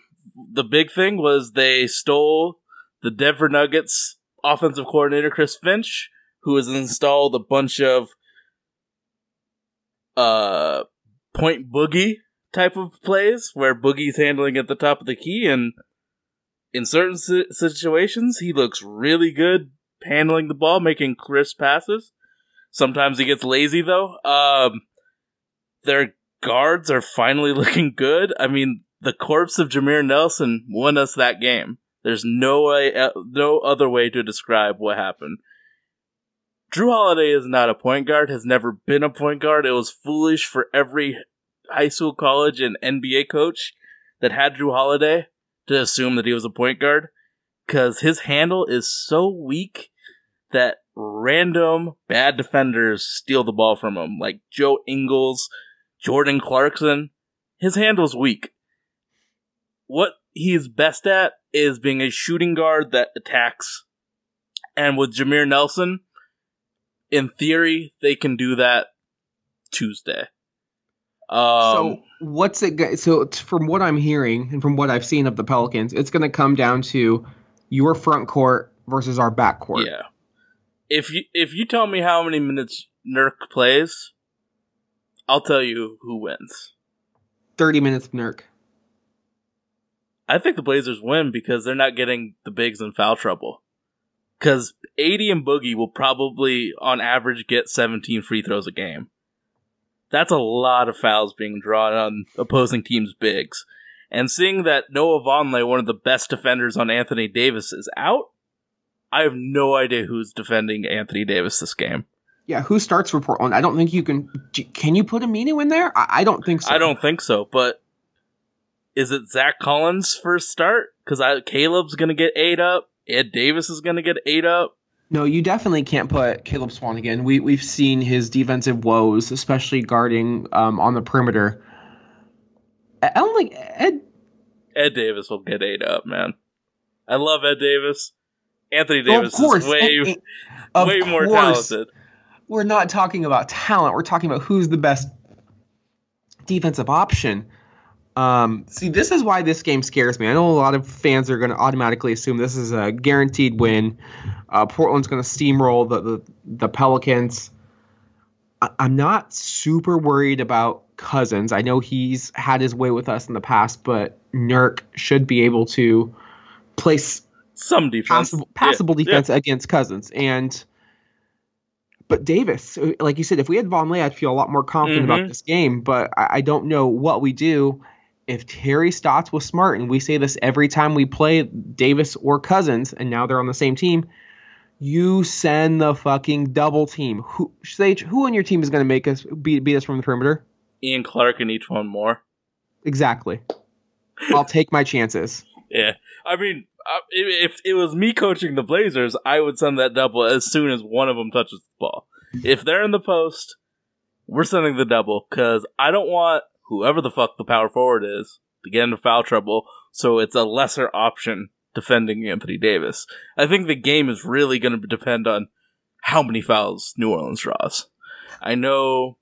D: the big thing was they stole the Denver Nuggets offensive coordinator Chris Finch, who has installed a bunch of uh point boogie type of plays where boogie's handling at the top of the key and in certain si- situations he looks really good handling the ball making crisp passes. Sometimes he gets lazy though. Um their guards are finally looking good i mean the corpse of jameer nelson won us that game there's no way, uh, no other way to describe what happened. Jrue Holiday is not a point guard. Has never been a point guard. It was foolish for every high school, college, and NBA coach that had Jrue Holiday to assume that he was a point guard, because his handle is so weak that random bad defenders steal the ball from him, like Joe Ingles, Jordan Clarkson. His handle's weak. What he's best at is being a shooting guard that attacks. And with Jameer Nelson, in theory, they can do that Tuesday. Um,
C: so what's it? go- So from what I'm hearing and from what I've seen of the Pelicans, it's going to come down to your front court versus our back court.
D: yeah, if you if you tell me how many minutes Nurk plays, I'll tell you who wins.
C: 30 minutes of Nurk.
D: I think the Blazers win because they're not getting the bigs in foul trouble. Because AD and Boogie will probably, on average, get 17 free throws a game. That's a lot of fouls being drawn on opposing teams' bigs. And seeing that Noah Vonleh, one of the best defenders on Anthony Davis, is out, I have no idea who's defending Anthony Davis this game.
C: Yeah, who starts for Portland? I don't think you can. Can you put Aminu in there? I, I don't think so.
D: I don't think so, but is it Zach Collins' first start? Because Caleb's going to get ate up. Ed Davis is going to get ate up.
C: No, you definitely can't put Caleb Swanigan. We we've seen his defensive woes, especially guarding um, on the perimeter. I don't think Ed.
D: Ed Davis will get ate up, man. I love Ed Davis. Anthony Davis is way,
C: of
D: way more talented.
C: We're not talking about talent. We're talking about who's the best defensive option. Um, see, this is why this game scares me. I know a lot of fans are going to automatically assume this is a guaranteed win. Uh, Portland's going to steamroll the, the the Pelicans. I, I'm not super worried about Cousins. I know he's had his way with us in the past, but Nurk should be able to place
D: Some defense.
C: passable,
D: Yeah,
C: passable
D: yeah.
C: defense against Cousins. And but Davis, uh, like you said, if we had Vonleh, I'd feel a lot more confident
D: Mhm.
C: about this game. But I, I don't know what we do if Terry Stotts was smart, and we say this every time we play Davis or Cousins, and now they're on the same team. You send the fucking double team. Who Sage, who on your team is going to make us beat, beat us from the perimeter?
D: Ian Clark and E'Twaun Moore.
C: Exactly. I'll take my chances.
D: Yeah. I mean, if it was me coaching the Blazers, I would send that double as soon as one of them touches the ball. If they're in the post, we're sending the double because I don't want whoever the fuck the power forward is to get into foul trouble. So it's a lesser option defending Anthony Davis. I think the game is really going to depend on how many fouls New Orleans draws. I know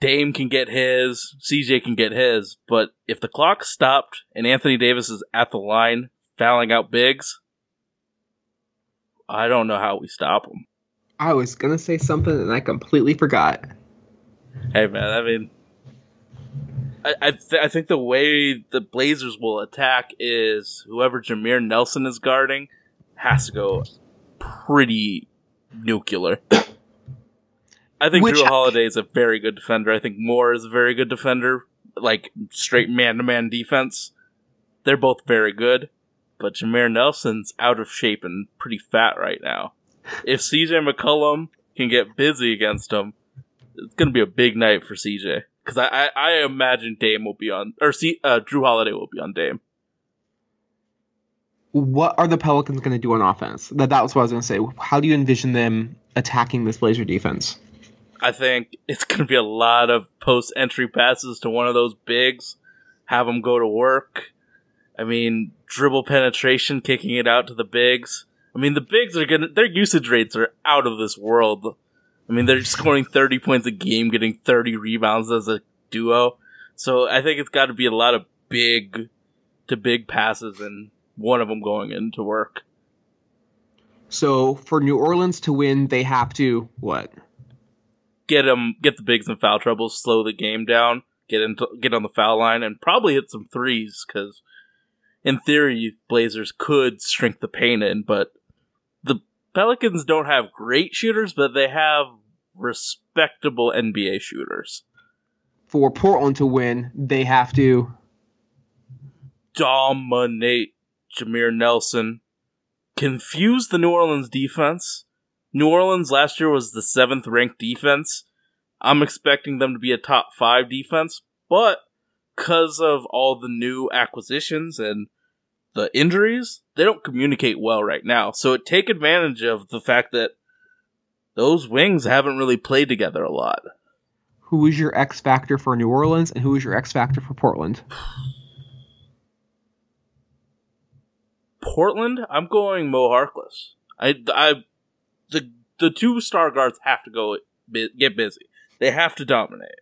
D: Dame can get his, CJ can get his, but if the clock stopped and Anthony Davis is at the line fouling out bigs, I don't know how we stop him.
C: I was gonna say something and I completely forgot.
D: Hey man, I mean, I I, th- I think the way the Blazers will attack is whoever Jameer Nelson is guarding has to go pretty nuclear. I think
C: Which-
D: Jrue Holiday is a very good defender. I think Moore is a very good defender, like straight man to man defense. They're both very good, but Jameer Nelson's out of shape and pretty fat right now. If CJ McCollum can get busy against him, it's gonna be a big night for CJ. Because I, I, I imagine Dame will be on, or C, uh, Jrue Holiday will be on Dame.
C: What are the Pelicans gonna do on offense? That that was what I was gonna say. How do you envision them attacking this Blazer defense?
D: I think it's going to be a lot of post entry passes to one of those bigs, have them go to work. I mean, dribble penetration, kicking it out to the bigs. I mean, the bigs are going to, their usage rates are out of this world. I mean, they're scoring 30 points a game, getting 30 rebounds as a duo. So I think it's got to be a lot of big to big passes and one of them going into work.
C: So for New Orleans to win, they have to what?
D: Get them get the bigs in foul trouble, slow the game down, get into get on the foul line, and probably hit some threes because in theory Blazers could shrink the paint in, but the Pelicans don't have great shooters, but they have respectable NBA shooters.
C: For Portland to win, they have to
D: Dominate Jameer Nelson, confuse the New Orleans defense. New Orleans last year was the seventh ranked defense. I'm expecting them to be a top five defense, but because of all the new acquisitions and the injuries, they don't communicate well right now. So take advantage of the fact that those wings haven't really played together a lot.
C: who is your X factor for New Orleans and who is your X factor for Portland?
D: Portland, I'm going Mo Harkless. I, I, the the two star guards have to go get busy. They have to dominate.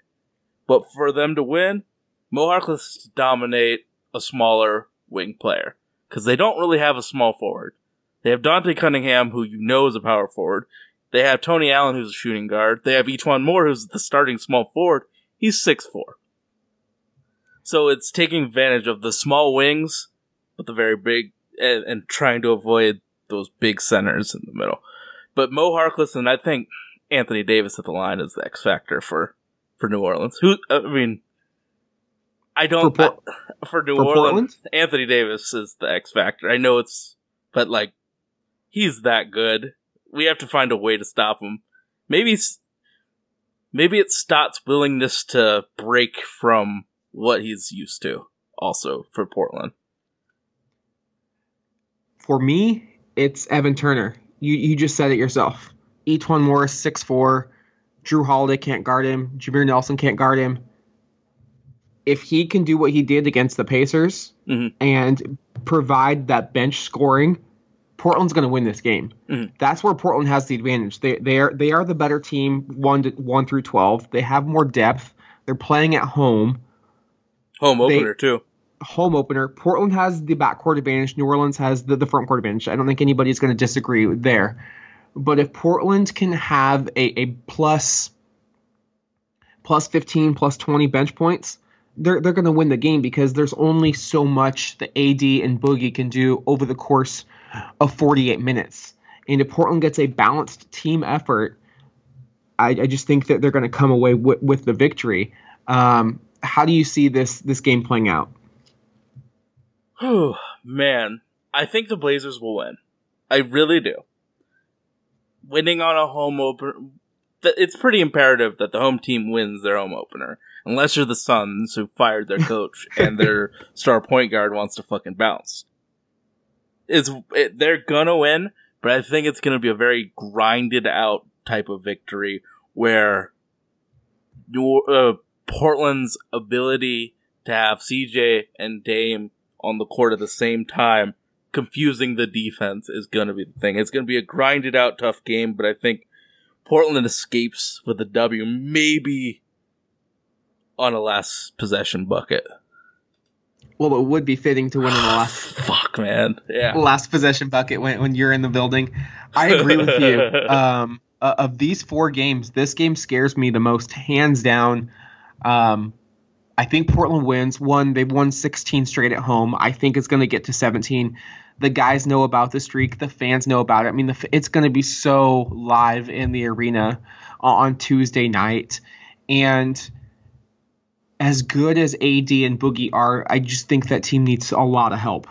D: But for them to win, Mo Harkless to dominate a smaller wing player because they don't really have a small forward. They have Dante Cunningham, who you know is a power forward. They have Tony Allen, who's a shooting guard. They have E'Twaun Moore, who's the starting small forward. He's six four. So it's taking advantage of the small wings, but the very big, and, and trying to avoid those big centers in the middle. But Mo Harkless and I think Anthony Davis at the line is the X factor for for New Orleans. Who uh, I mean, I don't
C: For Por-
D: I- for New
C: for
D: Orleans.
C: Portland?
D: Anthony Davis is the X factor. I know it's, but like, he's that good. We have to find a way to stop him. Maybe, maybe it's Stott's willingness to break from what he's used to. Also for Portland,
C: For me, it's Evan Turner. You you just said it yourself. One more six four. Jrue Holiday can't guard him. Jameer Nelson can't guard him. If he can do what he did against the Pacers
D: Mhm.
C: and provide that bench scoring, Portland's going to win this game.
D: Mhm.
C: That's where Portland has the advantage. They they are they are the better team one to, one through twelve. They have more depth. They're playing at home.
D: home
C: They-
D: opener too.
C: Home opener. Portland has the backcourt advantage. New Orleans has the, the front court advantage. I don't think anybody's going to disagree there. But if Portland can have a, a plus plus 15, plus 20 bench points, they're, they're going to win the game because there's only so much the AD and Boogie can do over the course of 48 minutes. And if Portland gets a balanced team effort, I, I just think that they're going to come away with, with the victory. Um, how do you see this this game playing out?
D: Whew, man, I think the Blazers will win. I really do. Winning on a home opener, it's pretty imperative that the home team wins their home opener, unless you're the Suns who fired their coach and their star point guard wants to fucking bounce. It's it, they're gonna win, but I think it's gonna be a very grinded out type of victory where New, uh, Portland's ability to have CJ and Dame on the court at the same time confusing the defense is going to be the thing. It's going to be a grinded out tough game, but I think Portland escapes with a W, maybe on a last possession bucket.
C: Well, it would be fitting to win in the last
D: Fuck, man. Yeah.
C: last possession bucket when, when you're in the building. I agree with you. Um, uh, of these four games, this game scares me the most, hands down. Um, I think Portland wins. One, they've won 16 straight at home. I think it's going to get to 17. The guys know about the streak. The fans know about it. I mean, the, it's going to be so live in the arena on on Tuesday night. And as good as AD and Boogie are, I just think that team needs a lot of help.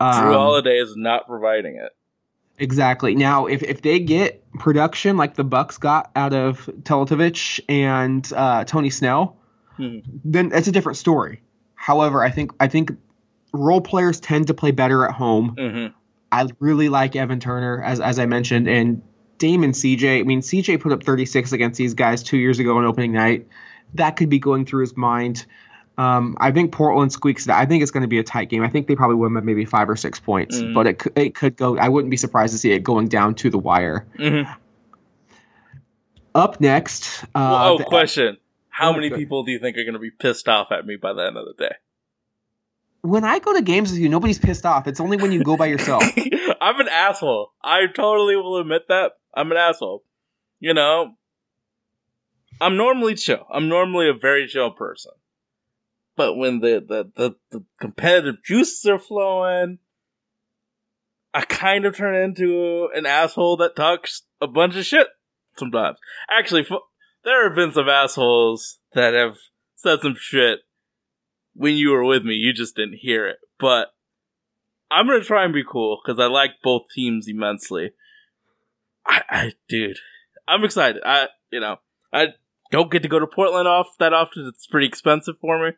D: Jrue
C: Um,
D: Holiday is not providing it.
C: Exactly. Now, if, if they get production like the Bucks got out of Teletovic and uh, Tony Snell,
D: Hmm.
C: then that's a different story. However, I think I think role players tend to play better at home.
D: hmm
C: I really like Evan Turner, as as I mentioned, and Damon CJ. I mean, CJ put up 36 against these guys two years ago on opening night. That could be going through his mind. Um, I think Portland squeaks it. I think it's going to be a tight game. I think they probably win by maybe five or six points,
D: Mhm.
C: but it could, it could go. I wouldn't be surprised to see it going down to the wire.
D: hmm
C: Up next, uh,
D: oh,
C: the-
D: question. How many people do you think are going to be pissed off at me by the end of the day?
C: when I go to games with you, nobody's pissed off. It's only when you go by yourself.
D: I'm an asshole. I totally will admit that. I'm an asshole. You know, I'm normally chill. I'm normally a very chill person. But when the, the, the, the competitive juices are flowing, I kind of turn into an asshole that talks a bunch of shit sometimes. Actually, there have been some assholes that have said some shit when you were with me. You just didn't hear it. But I'm gonna try and be cool because I like both teams immensely. I, I, dude, I'm excited. I, you know, I don't get to go to Portland off that often. It's pretty expensive for me,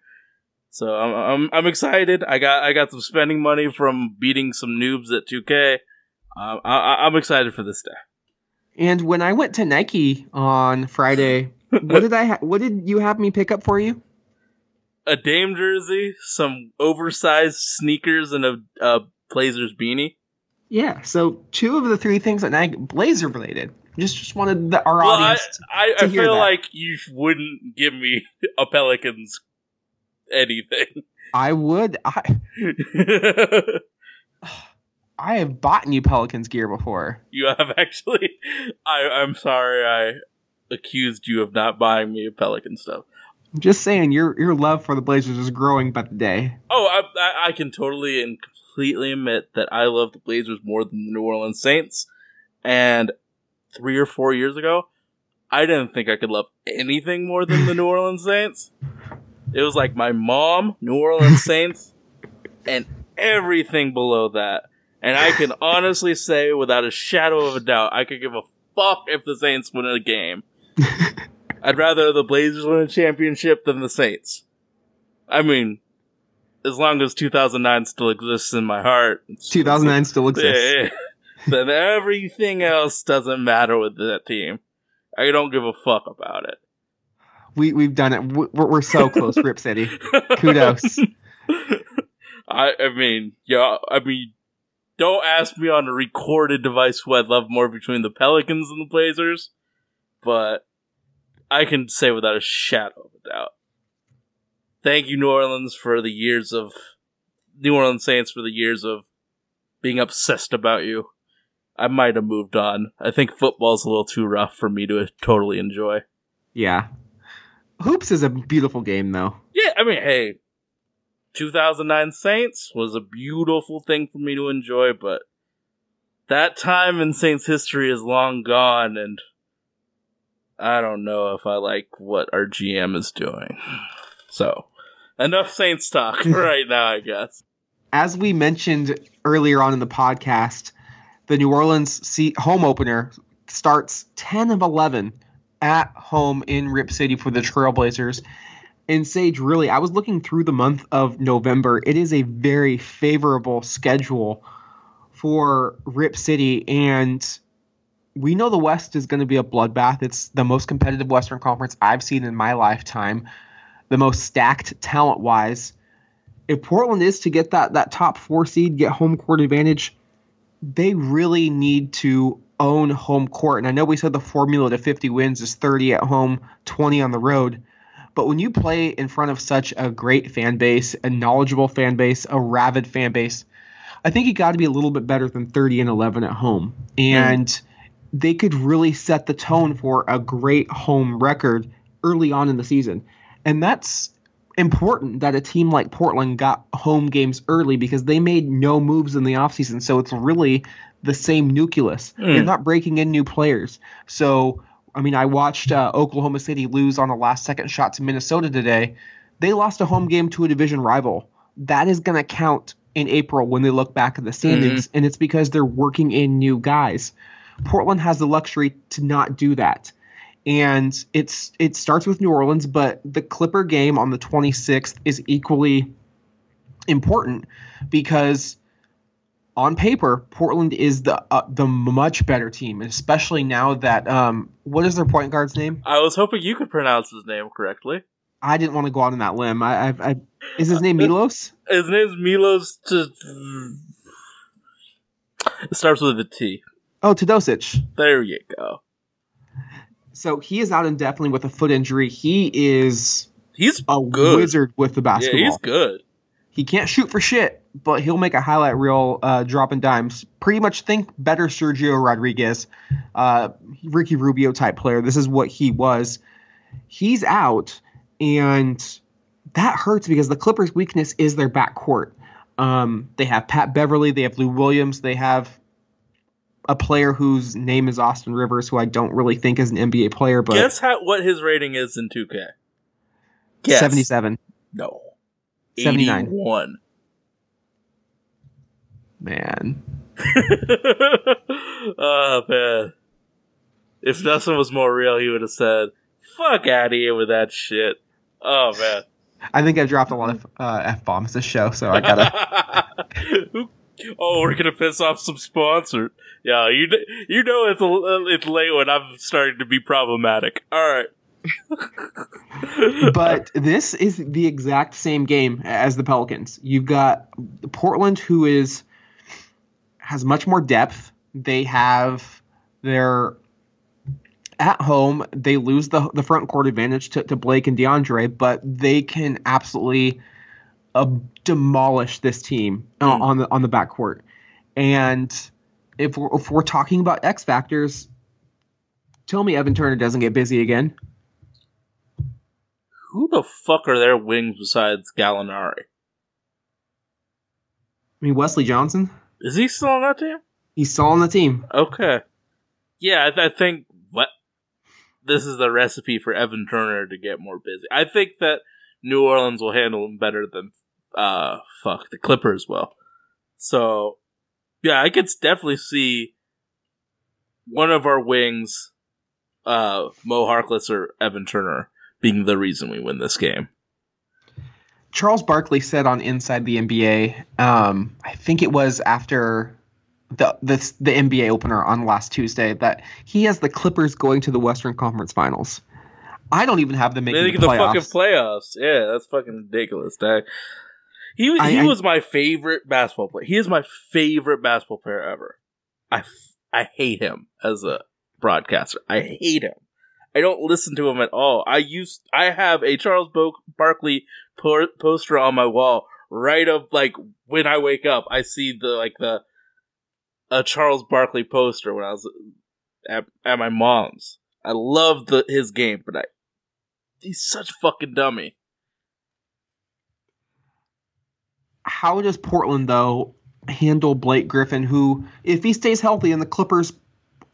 D: so I'm, I'm, I'm excited. I got, I got some spending money from beating some noobs at 2K. Um, I, I- I'm excited for this day.
C: And when I went to Nike on Friday, what did I? Ha- what did you have me pick up for you?
D: A Dame jersey, some oversized sneakers, and a, a Blazers beanie.
C: Yeah. So two of the three things that Nike Blazer related. Just just wanted the, our
D: Well, I,
C: audience.
D: I, I
C: hear
D: feel
C: that.
D: like you wouldn't give me a Pelicans anything.
C: I would. I I have bought you Pelicans gear before.
D: you have actually. I, I'm sorry I accused you of not buying me Pelican stuff.
C: I'm just saying your your love for the Blazers is growing by the day.
D: Oh, I, I, I can totally and completely admit that I love the Blazers more than the New Orleans Saints. And three or four years ago, I didn't think I could love anything more than the New Orleans Saints. It was like my mom, New Orleans Saints, and everything below that. And I can honestly say, without a shadow of a doubt, I could give a fuck if the Saints win a game. I'd rather the Blazers win a championship than the Saints. I mean, as long as 2009 still exists in my heart,
C: 2009 still exists.
D: then everything else doesn't matter with that team. I don't give a fuck about it.
C: We we've done it. We're, we're so close, Rip City. Kudos.
D: I, I mean, yeah, I mean, don't ask me on a recorded device who I'd love more between the Pelicans and the Blazers, but I can say without a shadow of a doubt. Thank you, New Orleans, for the years of New Orleans Saints for the years of being obsessed about you. I might have moved on. I think football's a little too rough for me to totally enjoy.
C: Yeah. Hoops is a beautiful game, though.
D: Yeah, I mean, hey, 2009 Saints was a beautiful thing for me to enjoy, but that time in Saints history is long gone, and I don't know if I like what our GM is doing. So, enough Saints talk right now, I guess.
C: As we mentioned earlier on in the podcast, the New Orleans home opener starts 10 of 11 at home in Rip City for the Trailblazers. And Sage, really, I was looking through the month of November. It is a very favorable schedule for Rip City, and we know the West is going to be a bloodbath. It's the most competitive Western Conference I've seen in my lifetime, the most stacked talent wise. if Portland is to get that that top four seed, get home court advantage, they really need to own home court. And I know we said the formula to 50 wins is 30 at home, 20 on the road. But when you play in front of such a great fan base, a knowledgeable fan base, a rabid fan base, I think you got to be a little bit better than 30 and 11 at home. Mm. And they could really set the tone for a great home record early on in the season. And that's important that a team like Portland got home games early because they made no moves in the offseason. So it's really the same nucleus. They're mm. not breaking in new players. So, I mean, I watched uh, Oklahoma City lose on a last second shot to Minnesota today. They lost a home game to a division rival. That is going to count in April when they look back at the standings, and it's because they're working in new guys. Portland has the luxury to not do that. And it's it starts with New Orleans, but the Clipper game on the 26th is equally important because on paper, Portland is the uh, the much better team, especially now that um, what is their point guard's name?
D: I was hoping you could pronounce his name correctly.
C: I didn't want to go out on that limb. I, I, I is his name Milos?
D: His name's Milos. To it starts with a T.
C: Oh, Teodosic.
D: There you go.
C: So he is out indefinitely with a foot injury. He is
D: He's
C: a
D: good.
C: wizard with the
D: Yeah,
C: basketball.
D: he's good.
C: He can't shoot for shit, but he'll make a highlight reel uh, dropping dimes. Pretty much think better Sergio Rodriguez, uh, Ricky Rubio type player. This is what he was. He's out, and that hurts because the Clippers' weakness is their backcourt. Um, they have Pat Beverley, they have Lou Williams, they have a player whose name is Austin Rivers, who I don't really think is an NBA player, but
D: Guess how what his rating is in 2K. Guess.
C: 77.
D: No.
C: 79.
D: 81.
C: Man.
D: oh man. If Dustin was more real, he would have said, "Fuck out of here with that shit." Oh man.
C: I think I've dropped a lot of uh, f bombs this show, so I gotta.
D: oh, we're gonna piss off some sponsor. Yeah, you you know it's a, it's late when I'm starting to be problematic. All right.
C: but this is the exact same game as the Pelicans. You've got Portland, who is has much more depth. They have their at home. They lose the the front court advantage to, to Blake and DeAndre, but they can absolutely uh, demolish this team uh,
D: Mm.
C: on the on the backcourt. And if we're, if we're talking about X factors, tell me Evan Turner doesn't get busy again.
D: Who the fuck are their wings besides Gallinari?
C: I mean Wesley Johnson.
D: Is he still on that team?
C: He's still on the team.
D: Okay. Yeah, I, th- I think what this is the recipe for Evan Turner to get more busy. I think that New Orleans will handle him better than uh fuck the Clippers will. So yeah, I could definitely see one of our wings, uh, Mo Harkless or Evan Turner, being the reason we win this game.
C: Charles Barkley said on Inside the NBA, um, I think it was after the, the the NBA opener on last Tuesday, that he has the Clippers going to the Western Conference Finals. I don't even have them making the
D: the
C: playoffs.
D: fucking playoffs. Yeah, that's fucking ridiculous, dang. He was
C: I-
D: he
C: I-
D: was my favorite basketball player. He is my favorite basketball player ever. I f- I hate him as a broadcaster. I hate him. I don't listen to him at all. I used I have a Charles Bo- Barkley po- poster on my wall right up like when I wake up. I see the like the a Charles Barkley poster when I was at, at my mom's. I love the his game, but I he's such a fucking dummy.
C: How does Portland though handle Blake Griffin, who, if he stays healthy and the Clippers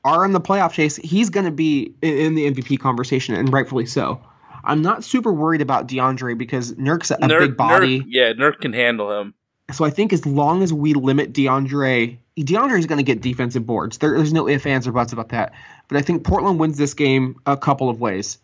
C: are in the playoff chase, he's going to be in, the MVP conversation, and rightfully so. I'm not super worried about DeAndre because Nurk's a, a
D: Nurk-
C: big body.
D: Nurk- yeah, Nurk can handle him.
C: So I think as long as we limit DeAndre, DeAndre is going to get defensive boards. There, there's no ifs, ands, or buts about that. But I think Portland wins this game a couple of ways.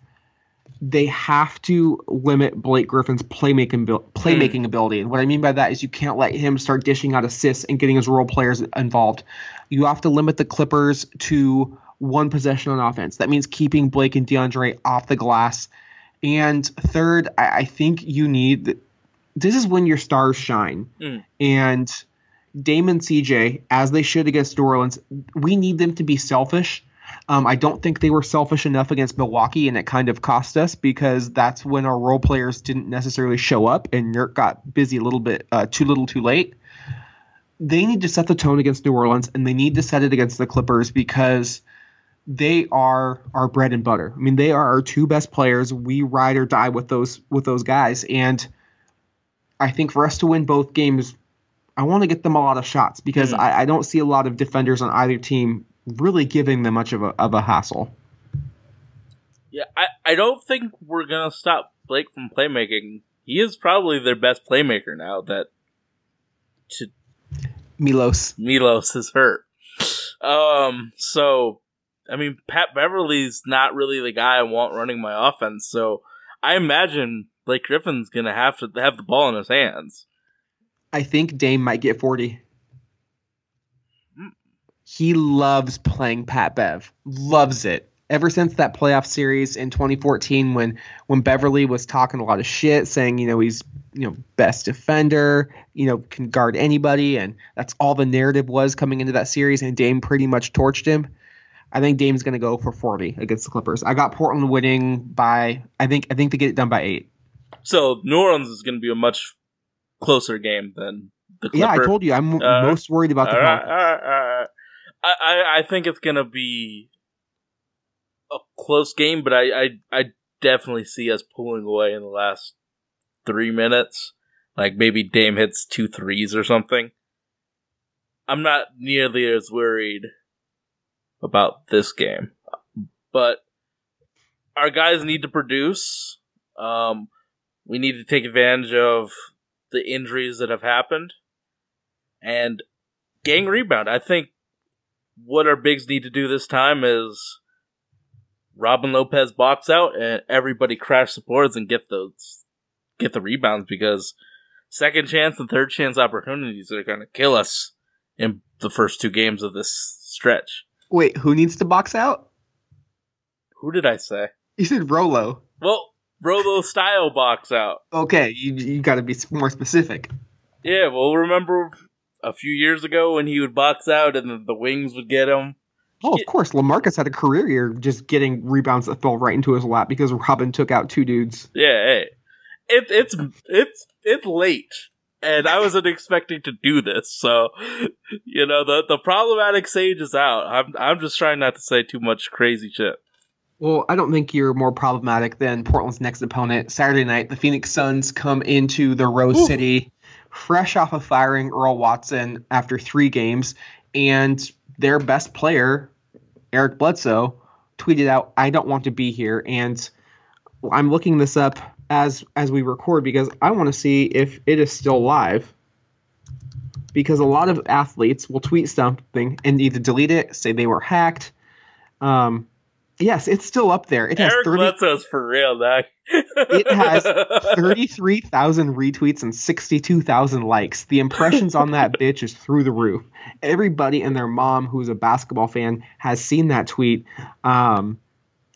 C: They have to limit Blake Griffin's playmaking abil- playmaking ability, and what I mean by that is you can't let him start dishing out assists and getting his role players involved. You have to limit the Clippers to one possession on offense. That means keeping Blake and DeAndre off the glass. And third, I, I think you need this is when your stars shine.
D: Mm.
C: And Damon CJ, as they should against New Orleans, we need them to be selfish. Um, I don't think they were selfish enough against Milwaukee, and it kind of cost us because that's when our role players didn't necessarily show up, and Nurk got busy a little bit uh, too little, too late. They need to set the tone against New Orleans, and they need to set it against the Clippers because they are our bread and butter. I mean, they are our two best players. We ride or die with those with those guys, and I think for us to win both games, I want to get them a lot of shots because
D: Mhm.
C: I, I don't see a lot of defenders on either team really giving them much of a of a hassle.
D: Yeah, I, I don't think we're gonna stop Blake from playmaking. He is probably their best playmaker now that to
C: Milos,
D: Milos is hurt. Um, so I mean, Pat Beverley's not really the guy I want running my offense. So I imagine Blake Griffin's gonna have to have the ball in his hands.
C: I think Dame might get forty. He loves playing Pat Bev, loves it. Ever since that playoff series in 2014, when when Beverley was talking a lot of shit, saying you know he's you know best defender, you know can guard anybody, and that's all the narrative was coming into that series, and Dame pretty much torched him. I think Dame's going to go for 40 against the Clippers. I got Portland winning by I think I think they get it done by eight.
D: So New Orleans is gonna be a much closer game than the Clipper.
C: Yeah, I told you I'm
D: Uh,
C: most worried about the
D: All right, all right, all right. I, I, think it's gonna be a close game, but I, I, I definitely see us pulling away in the last three minutes. Like maybe Dame hits two threes or something. I'm not nearly as worried about this game, but our guys need to produce. Um, we need to take advantage of the injuries that have happened and gang rebound. I think what our bigs need to do this time is Robin Lopez box out and everybody crash the boards and get those get the rebounds because second chance and third chance opportunities are going to kill us in the first two games of this stretch.
C: Wait, who needs to box out?
D: Who did I say?
C: You said Rolo.
D: Well, Rolo style box out.
C: Okay, you you got to be more specific.
D: Yeah, well, remember a few years ago when he would box out and the, the wings would get him?
C: Oh, of course. LaMarcus had a career year just getting rebounds that fell right into his lap because Robin took out two dudes.
D: Yeah, hey. It, it's it's it's late, and I wasn't expecting to do this. So, you know, the the problematic sage is out. I'm I'm just trying not to say too much crazy shit.
C: Well, I don't think you're more problematic than Portland's next opponent. Saturday night, the Phoenix Suns come into the Rose
D: Oof.
C: City fresh off of firing Earl Watson after three games, and their best player, Eric Bledsoe, tweeted out, "I don't want to be here." And I'm looking this up as as we record because I want to see if it is still live. Because a lot of athletes will tweet something and either delete it, say they were hacked. Um, yes, it's still up there. It has
D: Eric
C: 30,
D: Bledsoe's for real, Doc.
C: It has 33,000 retweets and 62,000 likes. The impressions on that bitch is through the roof. Everybody and their mom who's a basketball fan has seen that tweet. Um,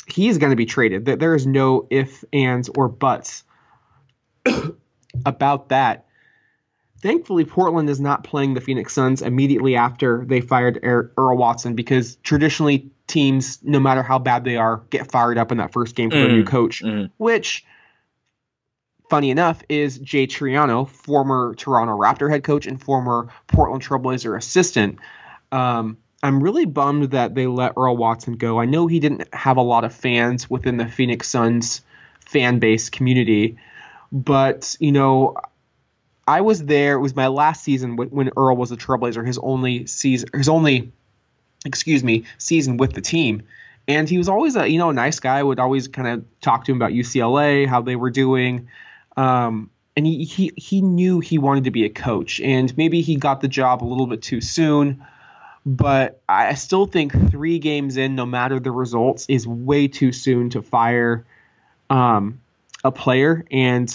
C: he is going to be traded. There- is no if, ands, or buts about that. Thankfully, Portland is not playing the Phoenix Suns immediately after they fired Er- Earl Watson because traditionally teams, no matter how bad they are, get fired up in that first game for their
D: Mm.
C: new coach
D: Mm.
C: which funny enough is Jay Triano, former Toronto Raptor head coach and former Portland Trailblazer assistant. Um, I'm really bummed that they let Earl Watson go. I know he didn't have a lot of fans within the Phoenix Suns fan base community, but you know, I was there. It was my last season when, Earl was a Trailblazer. His only season, his only, excuse me, season with the team and he was always a you know a nice guy. I would always kind of talk to him about UCLA, how they were doing, um, and he, he he knew he wanted to be a coach, and maybe he got the job a little bit too soon. But I still think three games in, no matter the results, is way too soon to fire um, a player. And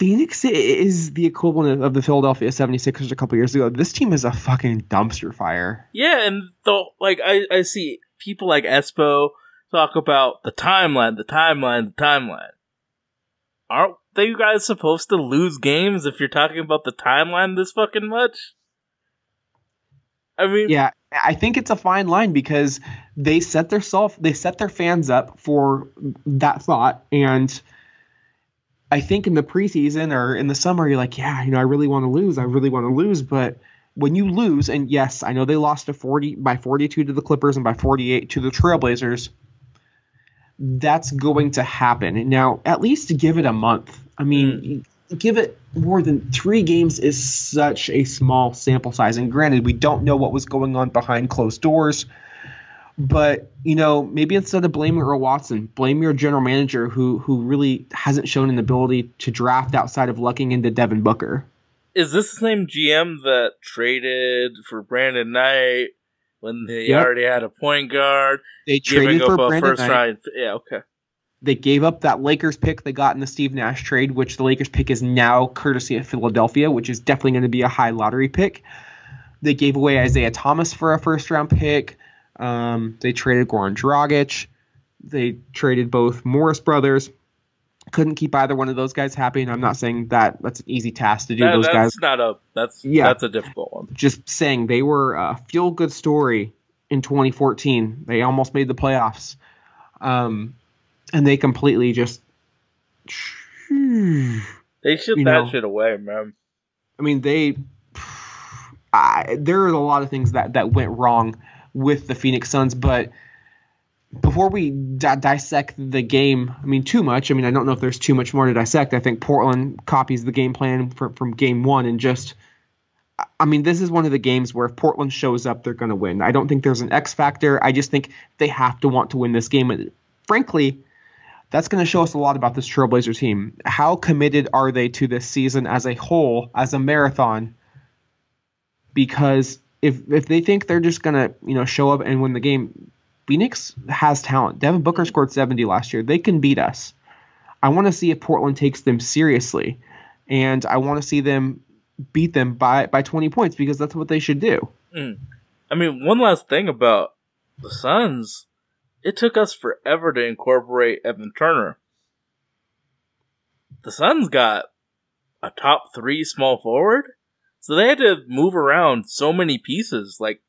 C: Phoenix is the equivalent of the Philadelphia 76ers a couple years ago. This team is a fucking dumpster fire.
D: Yeah, and the like I, I see people like Espo talk about the timeline, the timeline, the timeline. aren't they you guys supposed to lose games if you're talking about the timeline this fucking much? I mean,
C: Yeah, I think it's a fine line because they set their self they set their fans up for that thought and I think in the preseason or in the summer you're like, yeah, you know, I really want to lose. I really want to lose, but when you lose and yes, I know they lost to 40 by 42 to the Clippers and by 48 to the Trailblazers, that's going to happen. Now, at least give it a month. I mean, mm. give it more than three games is such a small sample size. And granted, we don't know what was going on behind closed doors. But you know, maybe instead of blaming Earl Watson, blame your general manager who who really hasn't shown an ability to draft outside of lucking into Devin Booker.
D: is this the same GM that traded for Brandon Knight when they
C: Yep.
D: already had a point guard,
C: They traded for Brandon
D: first
C: Knight.
D: round? Yeah, okay.
C: They gave up that Lakers pick they got in the Steve Nash trade, which the Lakers pick is now courtesy of Philadelphia, which is definitely going to be a high lottery pick. They gave away Isaiah Thomas for a first round pick. Um, they traded Goran Dragic. They traded both Morris brothers. Couldn't keep either one of those guys happy, and I'm not saying that that's an easy task to do.
D: That-
C: those
D: that's
C: guys
D: not a that's
C: Yeah.
D: that's a difficult one.
C: just saying they were a feel good story in 2014. They almost made the playoffs. Um, and they completely just.
D: They shipped that
C: know.
D: shit away, man.
C: I mean, they. I, there are a lot of things that, that went wrong with the Phoenix Suns, but before we di- dissect the game, I mean, too much. I mean, I don't know if there's too much more to dissect. I think Portland copies the game plan from, from game one and just. I mean, this is one of the games where if Portland shows up, they're going to win. I don't think there's an X factor. I just think they have to want to win this game. And frankly, that's going to show us a lot about this Trailblazer team. How committed are they to this season as a whole, as a marathon? Because if if they think they're just going to you know show up and win the game, Phoenix has talent. Devin Booker mm-hmm. scored 70 last year. They can beat us. I want to see if Portland takes them seriously, and I want to see them beat them by by 20 points because that's what they should do. Mm.
D: I mean, one last thing about the Suns. It took us forever to incorporate Evan Turner. The Suns got a top three small forward, so they had to move around so many pieces. Like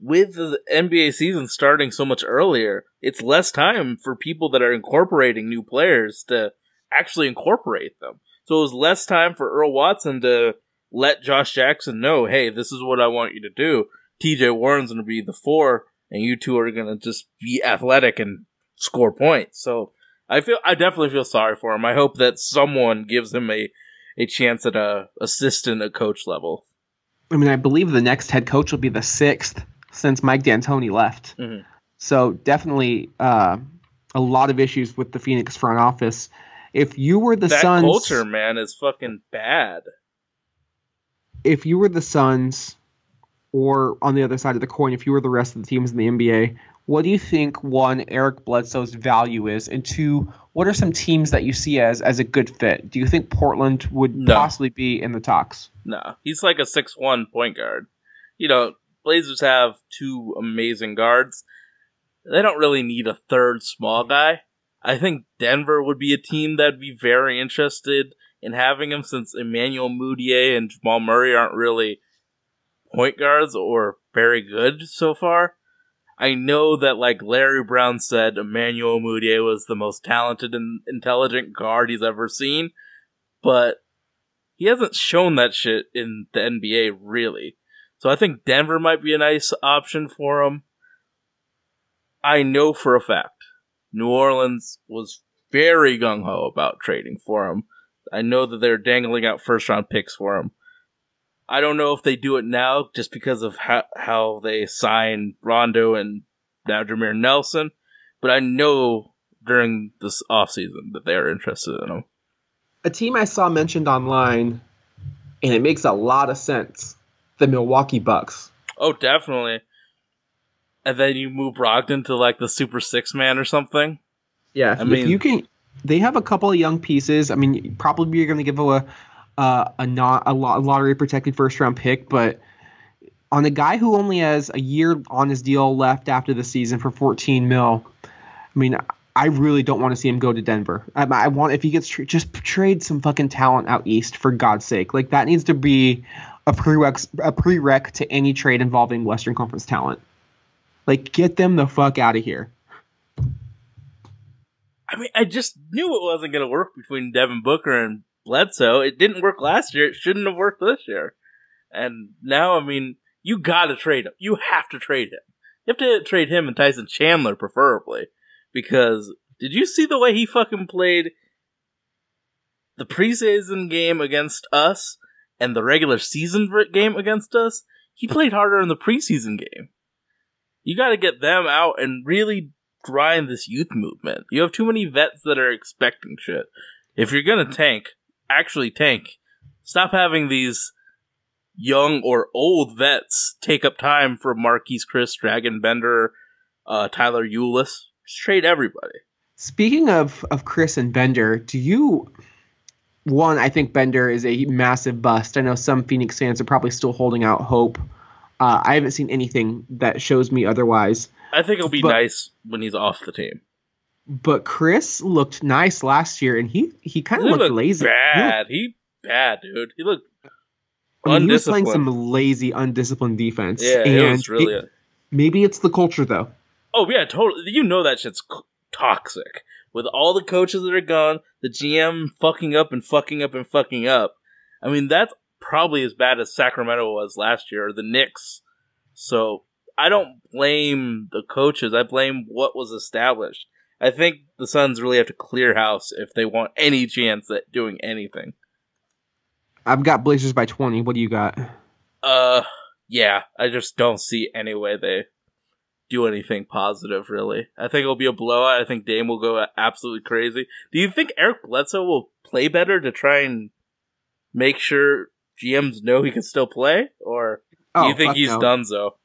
D: with the NBA season starting so much earlier, it's less time for people that are incorporating new players to actually incorporate them. So it was less time for Earl Watson to let Josh Jackson know, hey, this is what I want you to do. TJ Warren's going to be the four, and you two are going to just be athletic and score points. So I feel I definitely feel sorry for him. I hope that someone gives him a a chance at a assistant at coach level.
C: I mean, I believe the next head coach will be the sixth since Mike D'Antoni left.
D: Mhm.
C: So definitely uh, a lot of issues with the Phoenix front office. If you were the
D: that
C: Suns,
D: culture, man, is fucking bad.
C: if you were the Suns, or on the other side of the coin, if you were the rest of the teams in the NBA, what do you think one Eric Bledsoe's value is, and two, what are some teams that you see as as a good fit? Do you think Portland would
D: No.
C: possibly be in the talks?
D: No, he's like a six one point guard. You know, Blazers have two amazing guards. They don't really need a third small guy. I think Denver would be a team that'd be very interested in having him since Emmanuel Mudiay and Jamal Murray aren't really point guards or very good so far. I know that like Larry Brown said Emmanuel Mudiay was the most talented and intelligent guard he's ever seen, but he hasn't shown that shit in the NBA really. So I think Denver might be a nice option for him. I know for a fact New Orleans was very gung ho about trading for him. I know that they're dangling out first round picks for him. I don't know if they do it now just because of how, how they sign Rondo and now Jameer Nelson, but I know during this offseason that they are interested in him.
C: a team I saw mentioned online, and it makes a lot of sense. The Milwaukee Bucks.
D: Oh, definitely. And then you move Brogdon to like the Super Six man or something.
C: Yeah,
D: I
C: if
D: mean-
C: you can, they have a couple of young pieces. I mean, probably you're going to give a uh, a not a lo- lottery protected first round pick, but on a guy who only has a year on his deal left after the season for 14 mil, I mean, I really don't want to see him go to Denver. I, I want if he gets tra- just trade some fucking talent out east for God's sake. Like that needs to be a prereq a prereq to any trade involving Western Conference talent. Like get them the fuck out of here.
D: I mean, I just knew it wasn't going to work between Devin Booker and Bledsoe. It didn't work last year. It shouldn't have worked this year. And now, I mean, you got to trade him. You have to trade him. You have to trade him and Tyson Chandler, preferably. Because did you see the way he fucking played the preseason game against us and the regular season game against us? He played harder in the preseason game. You got to get them out and really grind this youth movement. You have too many vets that are expecting shit. If you're gonna tank, actually tank. Stop having these young or old vets take up time for Marquese Chriss, Dragan Bender, uh, Tyler Ulis. Just trade everybody.
C: Speaking of of Chriss and Bender, do you one, I think Bender is a massive bust. I know some Phoenix fans are probably still holding out hope. Uh, I haven't seen anything that shows me otherwise.
D: I think it'll be
C: But-
D: nice when he's off the team.
C: But Chriss looked nice last year, and he he kind of looked,
D: looked
C: lazy. He looked-
D: bad. He bad, dude. He looked
C: I mean, he was playing some lazy, undisciplined defense.
D: yeah.
C: and
D: It was really.
C: it- maybe it's the culture though.
D: Oh yeah, totally. You know that shit's toxic. With all the coaches that are gone, the GM fucking up and fucking up and fucking up. I mean, that's probably as bad as Sacramento was last year, or the Knicks. So I don't blame the coaches. I blame what was established. I think the Suns really have to clear house if they want any chance at doing anything.
C: I've got Blazers by twenty. What do you got?
D: Uh, yeah, I just don't see any way they do anything positive. Really, I think it'll be a blowout. I think Dame will go absolutely crazy. Do you think Eric Bledsoe will play better to try and make sure GMs know he can still play, or do you think
C: Oh, fuck
D: he's
C: no.
D: done so?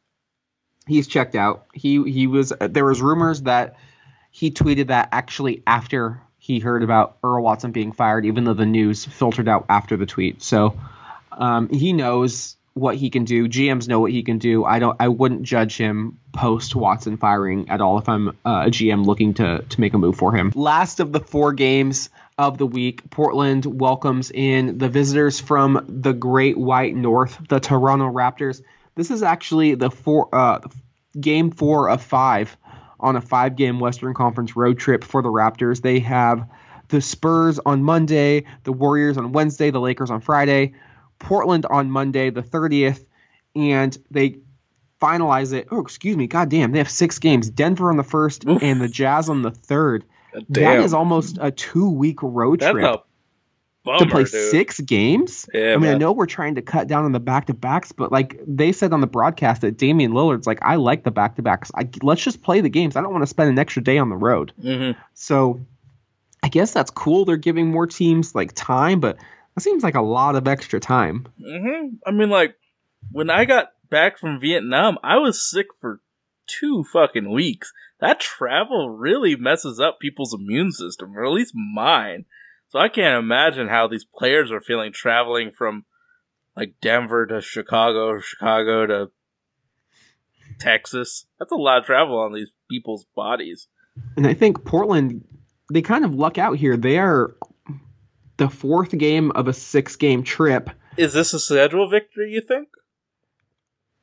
C: He's checked out. He he was. There was rumors that he tweeted that actually after he heard about Earl Watson being fired, even though the news filtered out after the tweet. So um, he knows what he can do. GMs know what he can do. I don't. I wouldn't judge him post Watson firing at all if I'm uh, a GM looking to to make a move for him. Last of the four games of the week, Portland welcomes in the visitors from the Great White North, the Toronto Raptors. This is actually the four uh, game four of five on a five game Western Conference road trip for the Raptors. They have the Spurs on Monday, the Warriors on Wednesday, the Lakers on Friday, Portland on Monday, the 30th, and they finalize it. Oh, excuse me. God damn. They have six games Denver on the first
D: Oof.
C: and the Jazz on the third. That
D: Damn,
C: is almost a two week road
D: that's
C: trip
D: a bummer,
C: to play
D: dude.
C: six games.
D: Yeah,
C: I mean, I know we're trying to cut down on the back to backs, but like they said on the broadcast that Damian Lillard's like, I like the back to backs. I let's just play the games. I don't want to spend an extra day on the road.
D: Mhm.
C: So I guess that's cool. They're giving more teams like time, but that seems like a lot of extra time.
D: hmm I mean, like when I got back from Vietnam, I was sick for two fucking weeks. That travel really messes up people's immune system, or at least mine. So I can't imagine how these players are feeling traveling from like Denver to Chicago, Chicago to Texas. That's a lot of travel on these people's bodies.
C: And I think Portland, they kind of luck out here. They are the fourth game of a six game trip.
D: Is this a schedule victory? You think?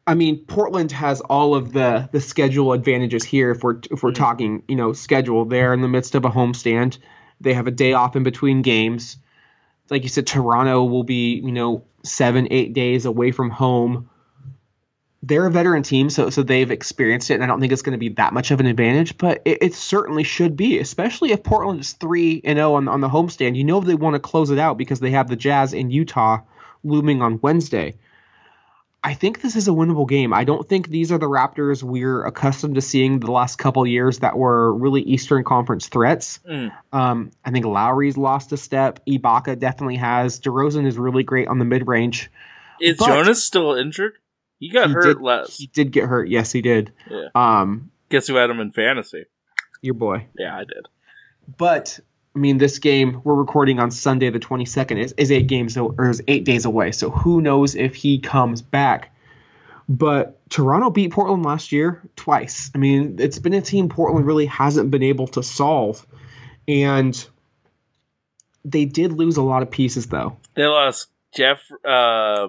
C: I mean, Portland has all of the the schedule advantages here. If we're if we're
D: Mhm.
C: talking, you know, schedule, they're in the midst of a homestand. They have a day off in between games. Like you said, Toronto will be, you know, seven eight days away from home. They're a veteran team, so so they've experienced it, and I don't think it's going to be that much of an advantage. But it, it certainly should be, especially if Portland is three and zero on on the homestand. You know they want to close it out because they have the Jazz in Utah looming on Wednesday. I think this is a winnable game. I don't think these are the Raptors we're accustomed to seeing the last couple years that were really Eastern Conference threats.
D: Mm.
C: Um, I think Lowry's lost a step. Ibaka definitely has. DeRozan is really great on the mid range.
D: Is
C: But-
D: Jonas still injured? He got
C: He
D: hurt
C: did-
D: last.
C: He did get hurt. Yes, he did.
D: Yeah.
C: Um,
D: Guess who had him in fantasy?
C: your boy.
D: Yeah, I did.
C: But I mean, this game we're recording on Sunday the 22nd is, is eight games or is eight days away. So who knows if he comes back? But Toronto beat Portland last year twice. I mean, it's been a team Portland really hasn't been able to solve. And they did lose a lot of pieces, though.
D: They lost Jeff, uh,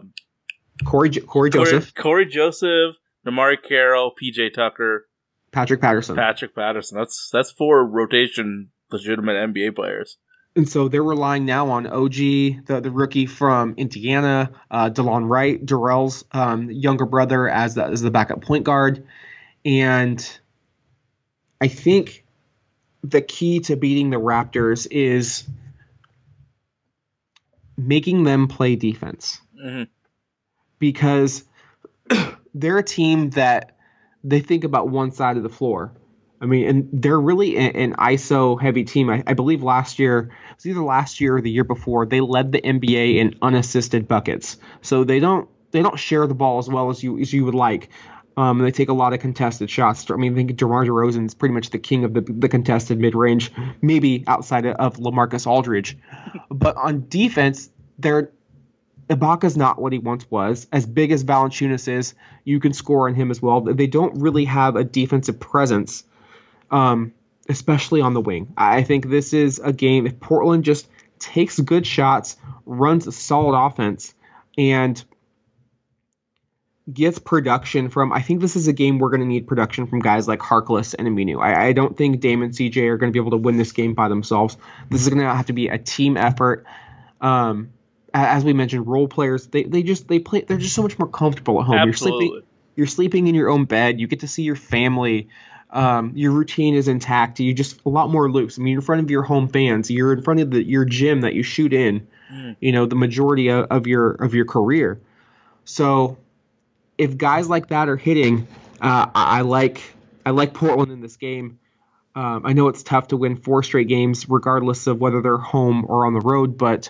C: Cory, Cory
D: Cory,
C: Joseph,
D: Cory Joseph, DeMarre Carroll, PJ Tucker,
C: Patrick Patterson.
D: Patrick Patterson. That's that's four rotation legitimate NBA players.
C: And so they're relying now on OG, the, the rookie from Indiana, uh, Delon Wright, Dorell's um, younger brother, as the, as the backup point guard. And I think the key to beating the Raptors is making them play defense
D: hmm
C: because they're a team that they think about one side of the floor. I mean, and they're really an ISO heavy team. I, I believe last year, it was either last year or the year before, they led the NBA in unassisted buckets. So they don't they don't share the ball as well as you as you would like. Um, they take a lot of contested shots. I mean, I think DeMar DeRozan is pretty much the king of the, the contested mid range, maybe outside of, of LaMarcus Aldridge. But on defense, they're Ibaka's not what he once was. As big as Valanciunas is, you can score on him as well. They don't really have a defensive presence, um, especially on the wing. I think this is a game if Portland just takes good shots, runs a solid offense, and gets production from. I think this is a game we're going to need production from guys like Harkless and Aminu. I, I don't think Dame and CJ are going to be able to win this game by themselves. This is going to have to be a team effort. Um, as we mentioned, role players they, they just they play they're just so much more comfortable at home. You're sleeping
D: Absolutely.
C: you're sleeping in your own bed. You get to see your family. Um, your routine is intact. You're just a lot more loose. I mean, you're in front of your home fans. You're in front of the, your gym that you shoot in.
D: Mm.
C: You know, the majority of, of your of your career. So, if guys like that are hitting, uh, I, I like I like Portland in this game. Um, I know it's tough to win four straight games, regardless of whether they're home or on the road. But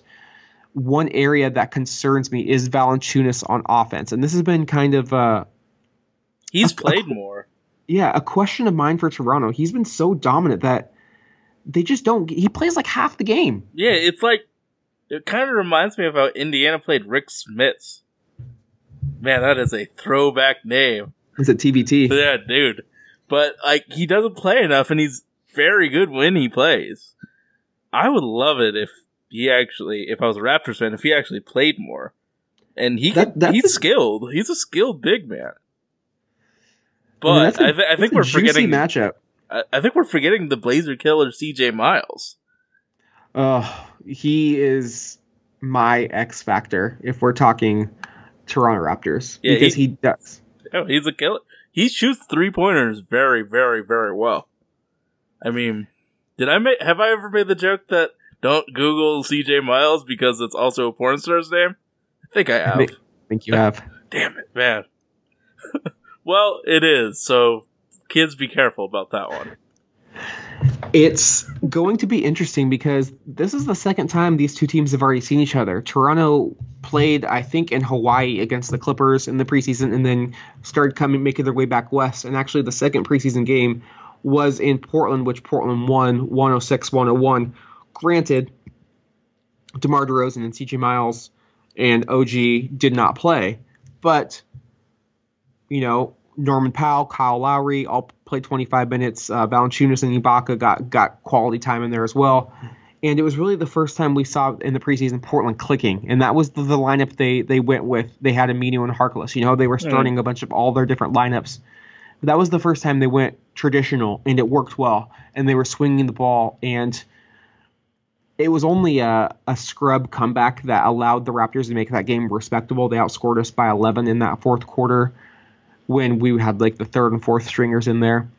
C: one area that concerns me is Valanciunas on offense, and this has been kind of uh,
D: He's played more.
C: Yeah, a question of mine for Toronto. He's been so dominant that they just don't. He plays like half the game.
D: Yeah, it's like it kind of reminds me of how Indiana played Rick Smits. Man, that is a throwback name.
C: Is a TBT?
D: Yeah, dude. But like he doesn't play enough and he's very good when he plays. I would love it if he actually if I was a Raptors fan, if he actually played more. And he
C: That-
D: could, he's
C: a-
D: skilled. He's a skilled big man.
C: I mean,
D: But
C: a-
D: I, th- I think we're forgetting
C: matchup.
D: I, I think we're forgetting the Blazer killer CJ Miles.
C: Oh, he is my X factor if we're talking Toronto Raptors
D: Yeah,
C: because
D: he-
C: he, does.
D: Oh, he's a killer. He shoots three pointers very, very, very well. I mean, did I make? Have I ever made the joke that don't Google CJ Miles because it's also a porn star's name? I think I have.
C: I think you have.
D: Damn it, man. well, it is. So, kids, be careful about that one.
C: It's going to be interesting because this is the second time these two teams have already seen each other. Toronto played, I think, in Hawaii against the Clippers in the preseason, and then started coming, making their way back west. And actually, the second preseason game was in Portland, which Portland won 106-101. Granted, DeMar DeRozan and CJ Miles and OG did not play, but you know, Norman Powell, Kyle Lowry all played 25 minutes. Uh, Valanciunas and Ibaka got got quality time in there as well. And it was really the first time we saw in the preseason Portland clicking, and that was the, the lineup they they went with. They had Aminu and Harkless. You know, they were starting a bunch of all their different lineups. But that was the first time they went traditional, and it worked well. And they were swinging the ball, and it was only a, a scrub comeback that allowed the Raptors to make that game respectable. They outscored us by 11 in that fourth quarter when we had like the third and fourth stringers in there.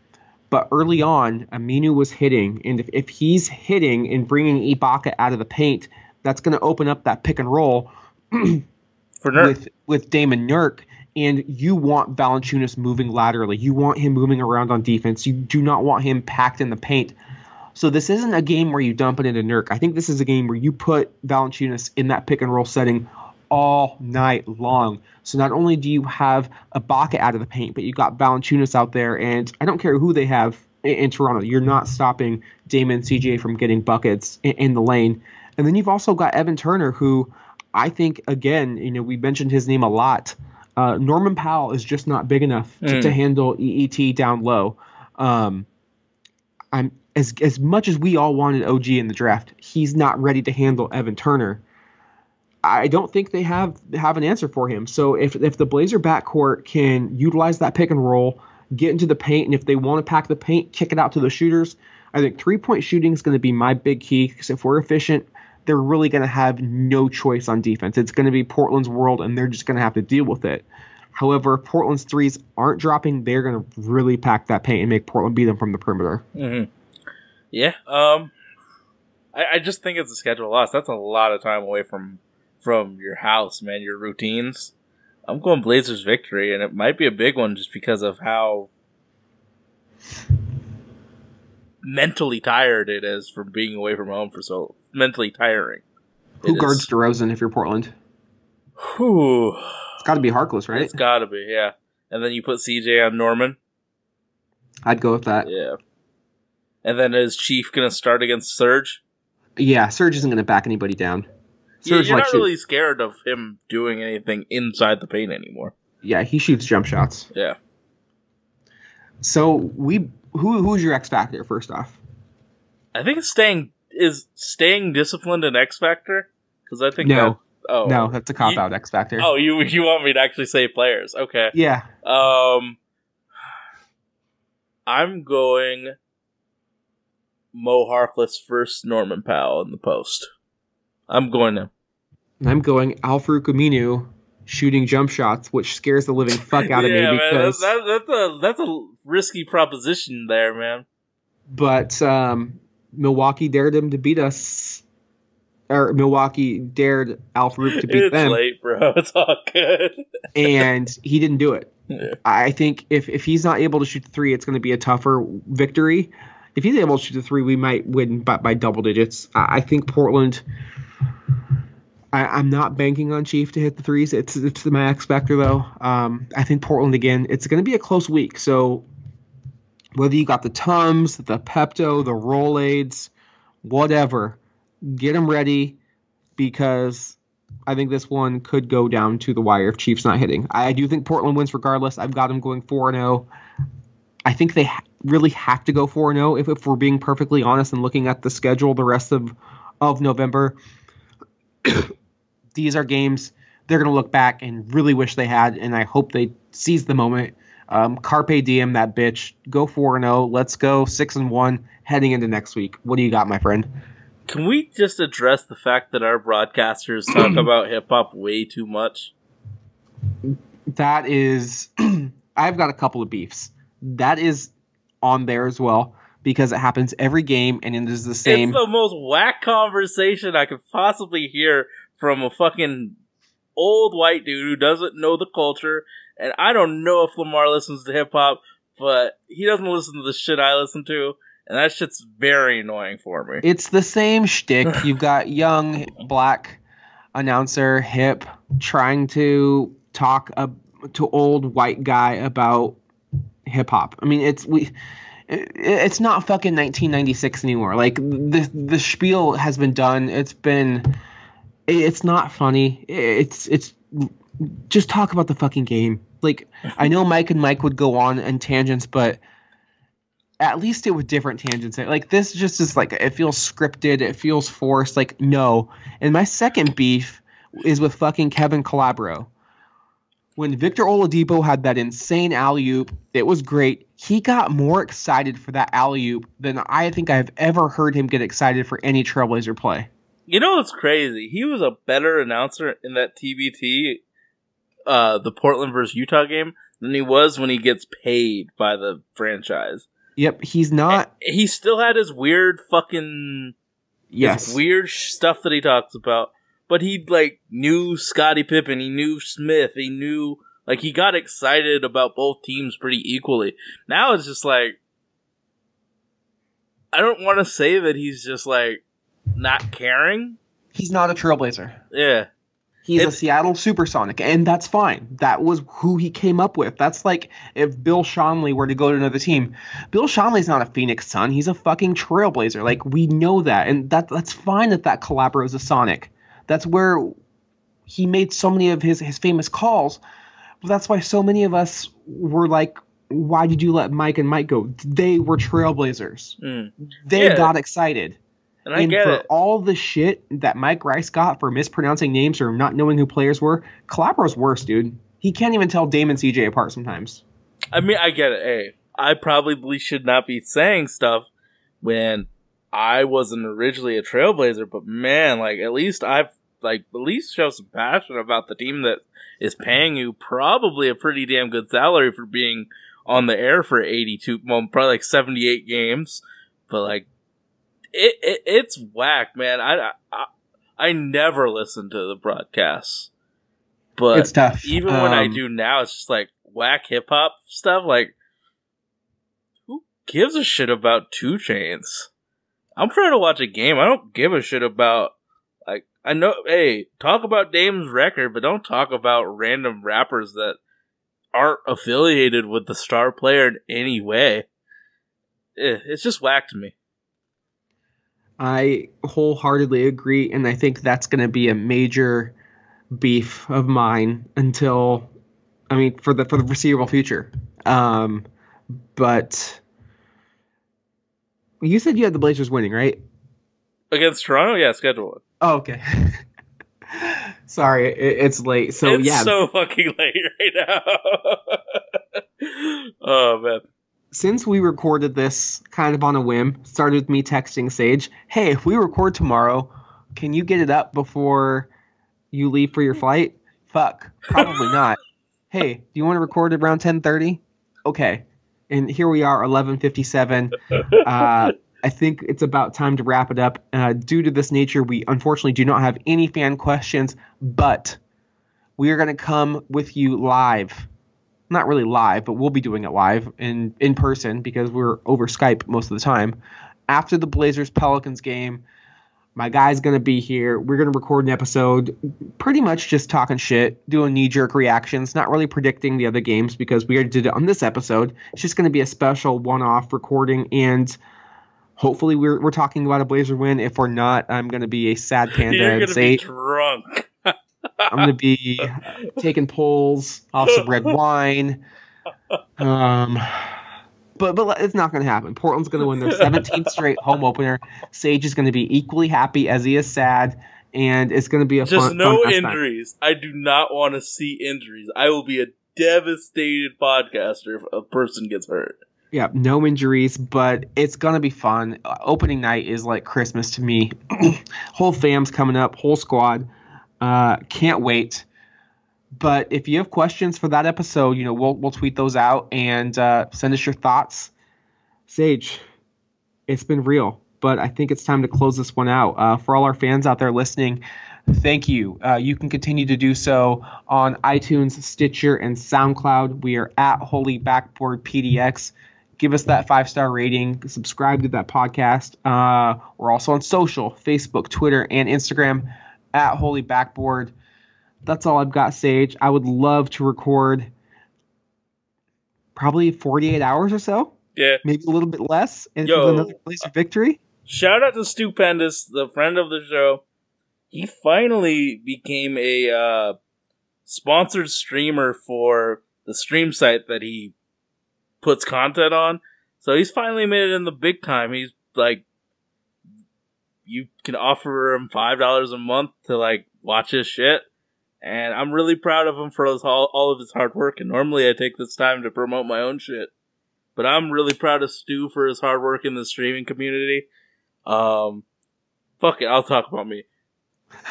C: But early on, Aminu was hitting, and if, if he's hitting and bringing Ibaka out of the paint, that's going to open up that pick and roll
D: For
C: with with Damon Nurk, and you want Valanciunas moving laterally. You want him moving around on defense. You do not want him packed in the paint. So this isn't a game where you dump it into Nurk. I think this is a game where you put Valanciunas in that pick and roll setting all night long. So not only do you have Ibaka out of the paint, but you got Valanciunas out there, and I don't care who they have in, in Toronto. You're not stopping Damon CJ from getting buckets in, in the lane. And then you've also got Evan Turner, who I think again, you know, we mentioned his name a lot Uh, Norman Powell is just not big enough to,
D: Mm.
C: to handle EET down low. Um, I'm as as much as we all wanted OG in the draft, he's not ready to handle Evan Turner. I don't think they have have an answer for him. So if if the Blazer backcourt can utilize that pick and roll, get into the paint, and if they want to pack the paint, kick it out to the shooters, I think three point shooting is going to be my big key. Because if we're efficient, they're really going to have no choice on defense. It's going to be Portland's world, and they're just going to have to deal with it. However, Portland's threes aren't dropping, they're going to really pack that paint and make Portland beat them from the perimeter.
D: hmm Yeah. Um, I, I just think it's a schedule loss. That's a lot of time away from from your house, man. Your routines. I'm going Blazers victory, and it might be a big one just because of how mentally tired it is from being away from home for so mentally tiring.
C: Who guards
D: is-
C: DeRozan if you're Portland?
D: Whew.
C: It's got to be Harkless, right?
D: It's got to be, yeah. And then you put CJ on Norman.
C: I'd go with that.
D: Yeah. And then is Chief going to start against Surge?
C: Yeah, Serge isn't going to back anybody down.
D: Yeah, you're
C: likes
D: not
C: to-
D: really scared of him doing anything inside the paint anymore.
C: yeah, he shoots jump shots.
D: Yeah.
C: So we who who's your X factor first off?
D: I think it's staying is staying disciplined an X factor because I think
C: No.
D: that, oh
C: No, that's a cop
D: You-
C: out X factor.
D: oh you you want me to actually say players okay
C: Yeah,
D: um I'm going Mo Harkless first Norman Powell in the post I'm going to
C: I'm going Alfred Aminu shooting jump shots, which scares the living fuck out of
D: yeah
C: me
D: man
C: because.
D: that's, that's a that's a risky proposition there man
C: but um, Milwaukee dared him to beat us, or Milwaukee dared Alfred to beat
D: it's
C: them,
D: late bro it's all good
C: and he didn't do it.
D: Yeah.
C: I think if if he's not able to shoot the three, it's going to be a tougher victory. If he's able to shoot the three, we might win by, by double digits. I think Portland. I, I'm not banking on Chief to hit the threes. It's it's the max factor though. Um, I think Portland again. It's going to be a close week. So whether you got the Tums, the Pepto, the Rolaids, whatever, get them ready because I think this one could go down to the wire if Chiefs not hitting. I do think Portland wins regardless. I've got them going 4 0. I think they ha- really have to go 4 0 if, if we're being perfectly honest and looking at the schedule the rest of, of November. These are games they're going to look back and really wish they had, and I hope they seize the moment. Um, Carpe diem, that bitch. Go 4 0. Let's go 6 and 1 heading into next week. What do you got, my friend?
D: Can we just address the fact that our broadcasters talk about hip hop way too much?
C: that is I've got a couple of beefs. That is on there as well because it happens every game and it is the same.
D: It's the most whack conversation I could possibly hear from a fucking old white dude who doesn't know the culture. And I don't know if Lamar listens to hip hop, but he doesn't listen to the shit I listen to. And that shit's very annoying for me.
C: it's the same shtick. You've got young black announcer hip trying to talk uh, to old white guy about hip hop. I mean, it's we. It- It's not fucking 1996 anymore. Like the the spiel has been done. It's been. It's not funny. It's it's just talk about the fucking game. Like I know Mike and Mike would go on in tangents, but at least it with different tangents. Like this just is like it feels scripted, it feels forced. Like no. And my second beef is with fucking Kevin Calabro. When Victor Oladipo had that insane alley oop, it was great. He got more excited for that alley oop than I think I've ever heard him get excited for any Trailblazer play.
D: You know what's crazy? He was a better announcer in that TBT, uh, the Portland versus Utah game than he was when he gets paid by the franchise.
C: Yep, he's not.
D: He still had his weird fucking
C: Yes,
D: his weird sh- stuff that he talks about. But he like knew Scottie Pippen, he knew Smith, he knew like he got excited about both teams pretty equally. Now it's just like I don't want to say that he's just like not caring.
C: he's not a Trailblazer.
D: Yeah.
C: He's a Seattle Supersonic, and that's fine. That was who he came up with. That's like if Bill Schonely were to go to another team. Bill Schonely's not a Phoenix Sun. He's a fucking Trailblazer. Like we know that, and that that's fine that that Calabro is a Sonic. That's where he made so many of his his famous calls. That's why so many of us were like, why did you let Mike and Mike go? They were trailblazers.
D: Mm.
C: They
D: Yeah.
C: got excited.
D: And I
C: and for
D: it.
C: all the shit that Mike Rice got for mispronouncing names or not knowing who players were, Calabro's worse, dude. He can't even tell Damon CJ apart sometimes.
D: I mean, I get it. Hey, I probably should not be saying stuff when I wasn't originally a Trailblazer, but man, like at least I've like at least show some passion about the team that is paying you probably a pretty damn good salary for being on the air for 82 well probably like 78 games but like it, it it's whack man I, I i never listen to the broadcasts but
C: it's tough.
D: even when I
C: Um,
D: do now, it's just like whack hip hop stuff. Like, who gives a shit about 2 Chainz? I'm trying to watch a game. I don't give a shit about like I know. Hey, talk about Dame's record, but don't talk about random rappers that aren't affiliated with the star player in any way. Eh, it's just whack to me.
C: I wholeheartedly agree, and I think that's going to be a major beef of mine until, I mean, for the for the foreseeable future. Um, but you said you had the Blazers winning, right?
D: Against Toronto, yeah, schedule it.
C: Oh, okay. Sorry, it, it's late. So
D: it's
C: yeah,
D: so fucking late right now. oh man.
C: since we recorded this kind of on a whim, started with me texting Sage, "Hey, if we record tomorrow, can you get it up before you leave for your flight?" Fuck, probably not. Hey, do you want to record around 10:30? Okay. And here we are, 11:57. Uh, I think it's about time to wrap it up. Uh, due to this nature, we unfortunately do not have any fan questions, but we are going to come with you live not really live, but we'll be doing it live in in person because we're over Skype most of the time. After the Blazers Pelicans game, my guy's gonna be here. We're gonna record an episode, pretty much just talking shit, doing knee jerk reactions, not really predicting the other games because we already did it on this episode. It's just gonna be a special one off recording and. Hopefully we're we're talking about a Blazer win. If we're not, I'm gonna be a sad panda
D: You're gonna
C: say
D: be drunk.
C: I'm gonna be taking pulls off some red wine. Um, but but it's not gonna happen. Portland's gonna win their 17th straight home opener. Sage is gonna be equally happy as he is sad, and it's gonna be a
D: Just
C: fun,
D: no
C: fun
D: injuries. I do not want to see injuries. I will be a devastated podcaster if a person gets hurt.
C: Yeah, no injuries, but it's gonna be fun. Uh, opening night is like Christmas to me. whole fam's coming up, whole squad. Uh, can't wait. But if you have questions for that episode, you know we'll we'll tweet those out and uh, send us your thoughts. Sage, it's been real, but I think it's time to close this one out. Uh, for all our fans out there listening, thank you. Uh, you can continue to do so on iTunes, Stitcher, and SoundCloud. We are at Holy Backboard PDX. Give us that five star rating. Subscribe to that podcast. Uh, we're also on social Facebook, Twitter, and Instagram at Holy Backboard. That's all I've got, Sage. I would love to record probably 48 hours or so,
D: Yeah.
C: maybe a little bit less, and
D: Yo.
C: another Blazer victory.
D: Shout out to Stupendous, the friend of the show. He finally became a uh, sponsored streamer for the stream site that he puts content on. So he's finally made it in the big time. He's like, you can offer him five dollars a month to like watch his shit, and I'm really proud of him for his, all, all of his hard work. And normally I take this time to promote my own shit, but I'm really proud of Stu for his hard work in the streaming community. Um, fuck it, I'll talk about me.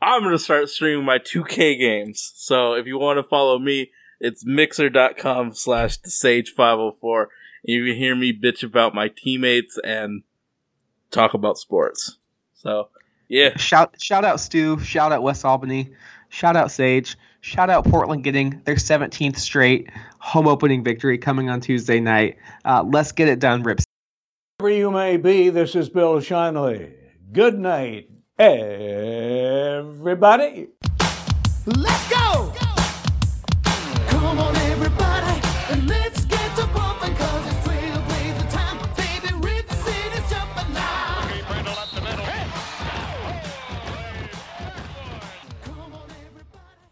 D: I'm gonna start streaming my 2K games. So if you want to follow me, it's mixer.com slash sage 504. And You can hear me bitch about my teammates and talk about sports. So yeah.
C: Shout shout out Stu, shout out West Albany, shout out Sage, shout out Portland getting their 17th straight home opening victory coming on Tuesday night. Uh, let's get it done, Rips.
B: Wherever you may be, this is Bill Schonely. Good night, everybody.
A: Let's go!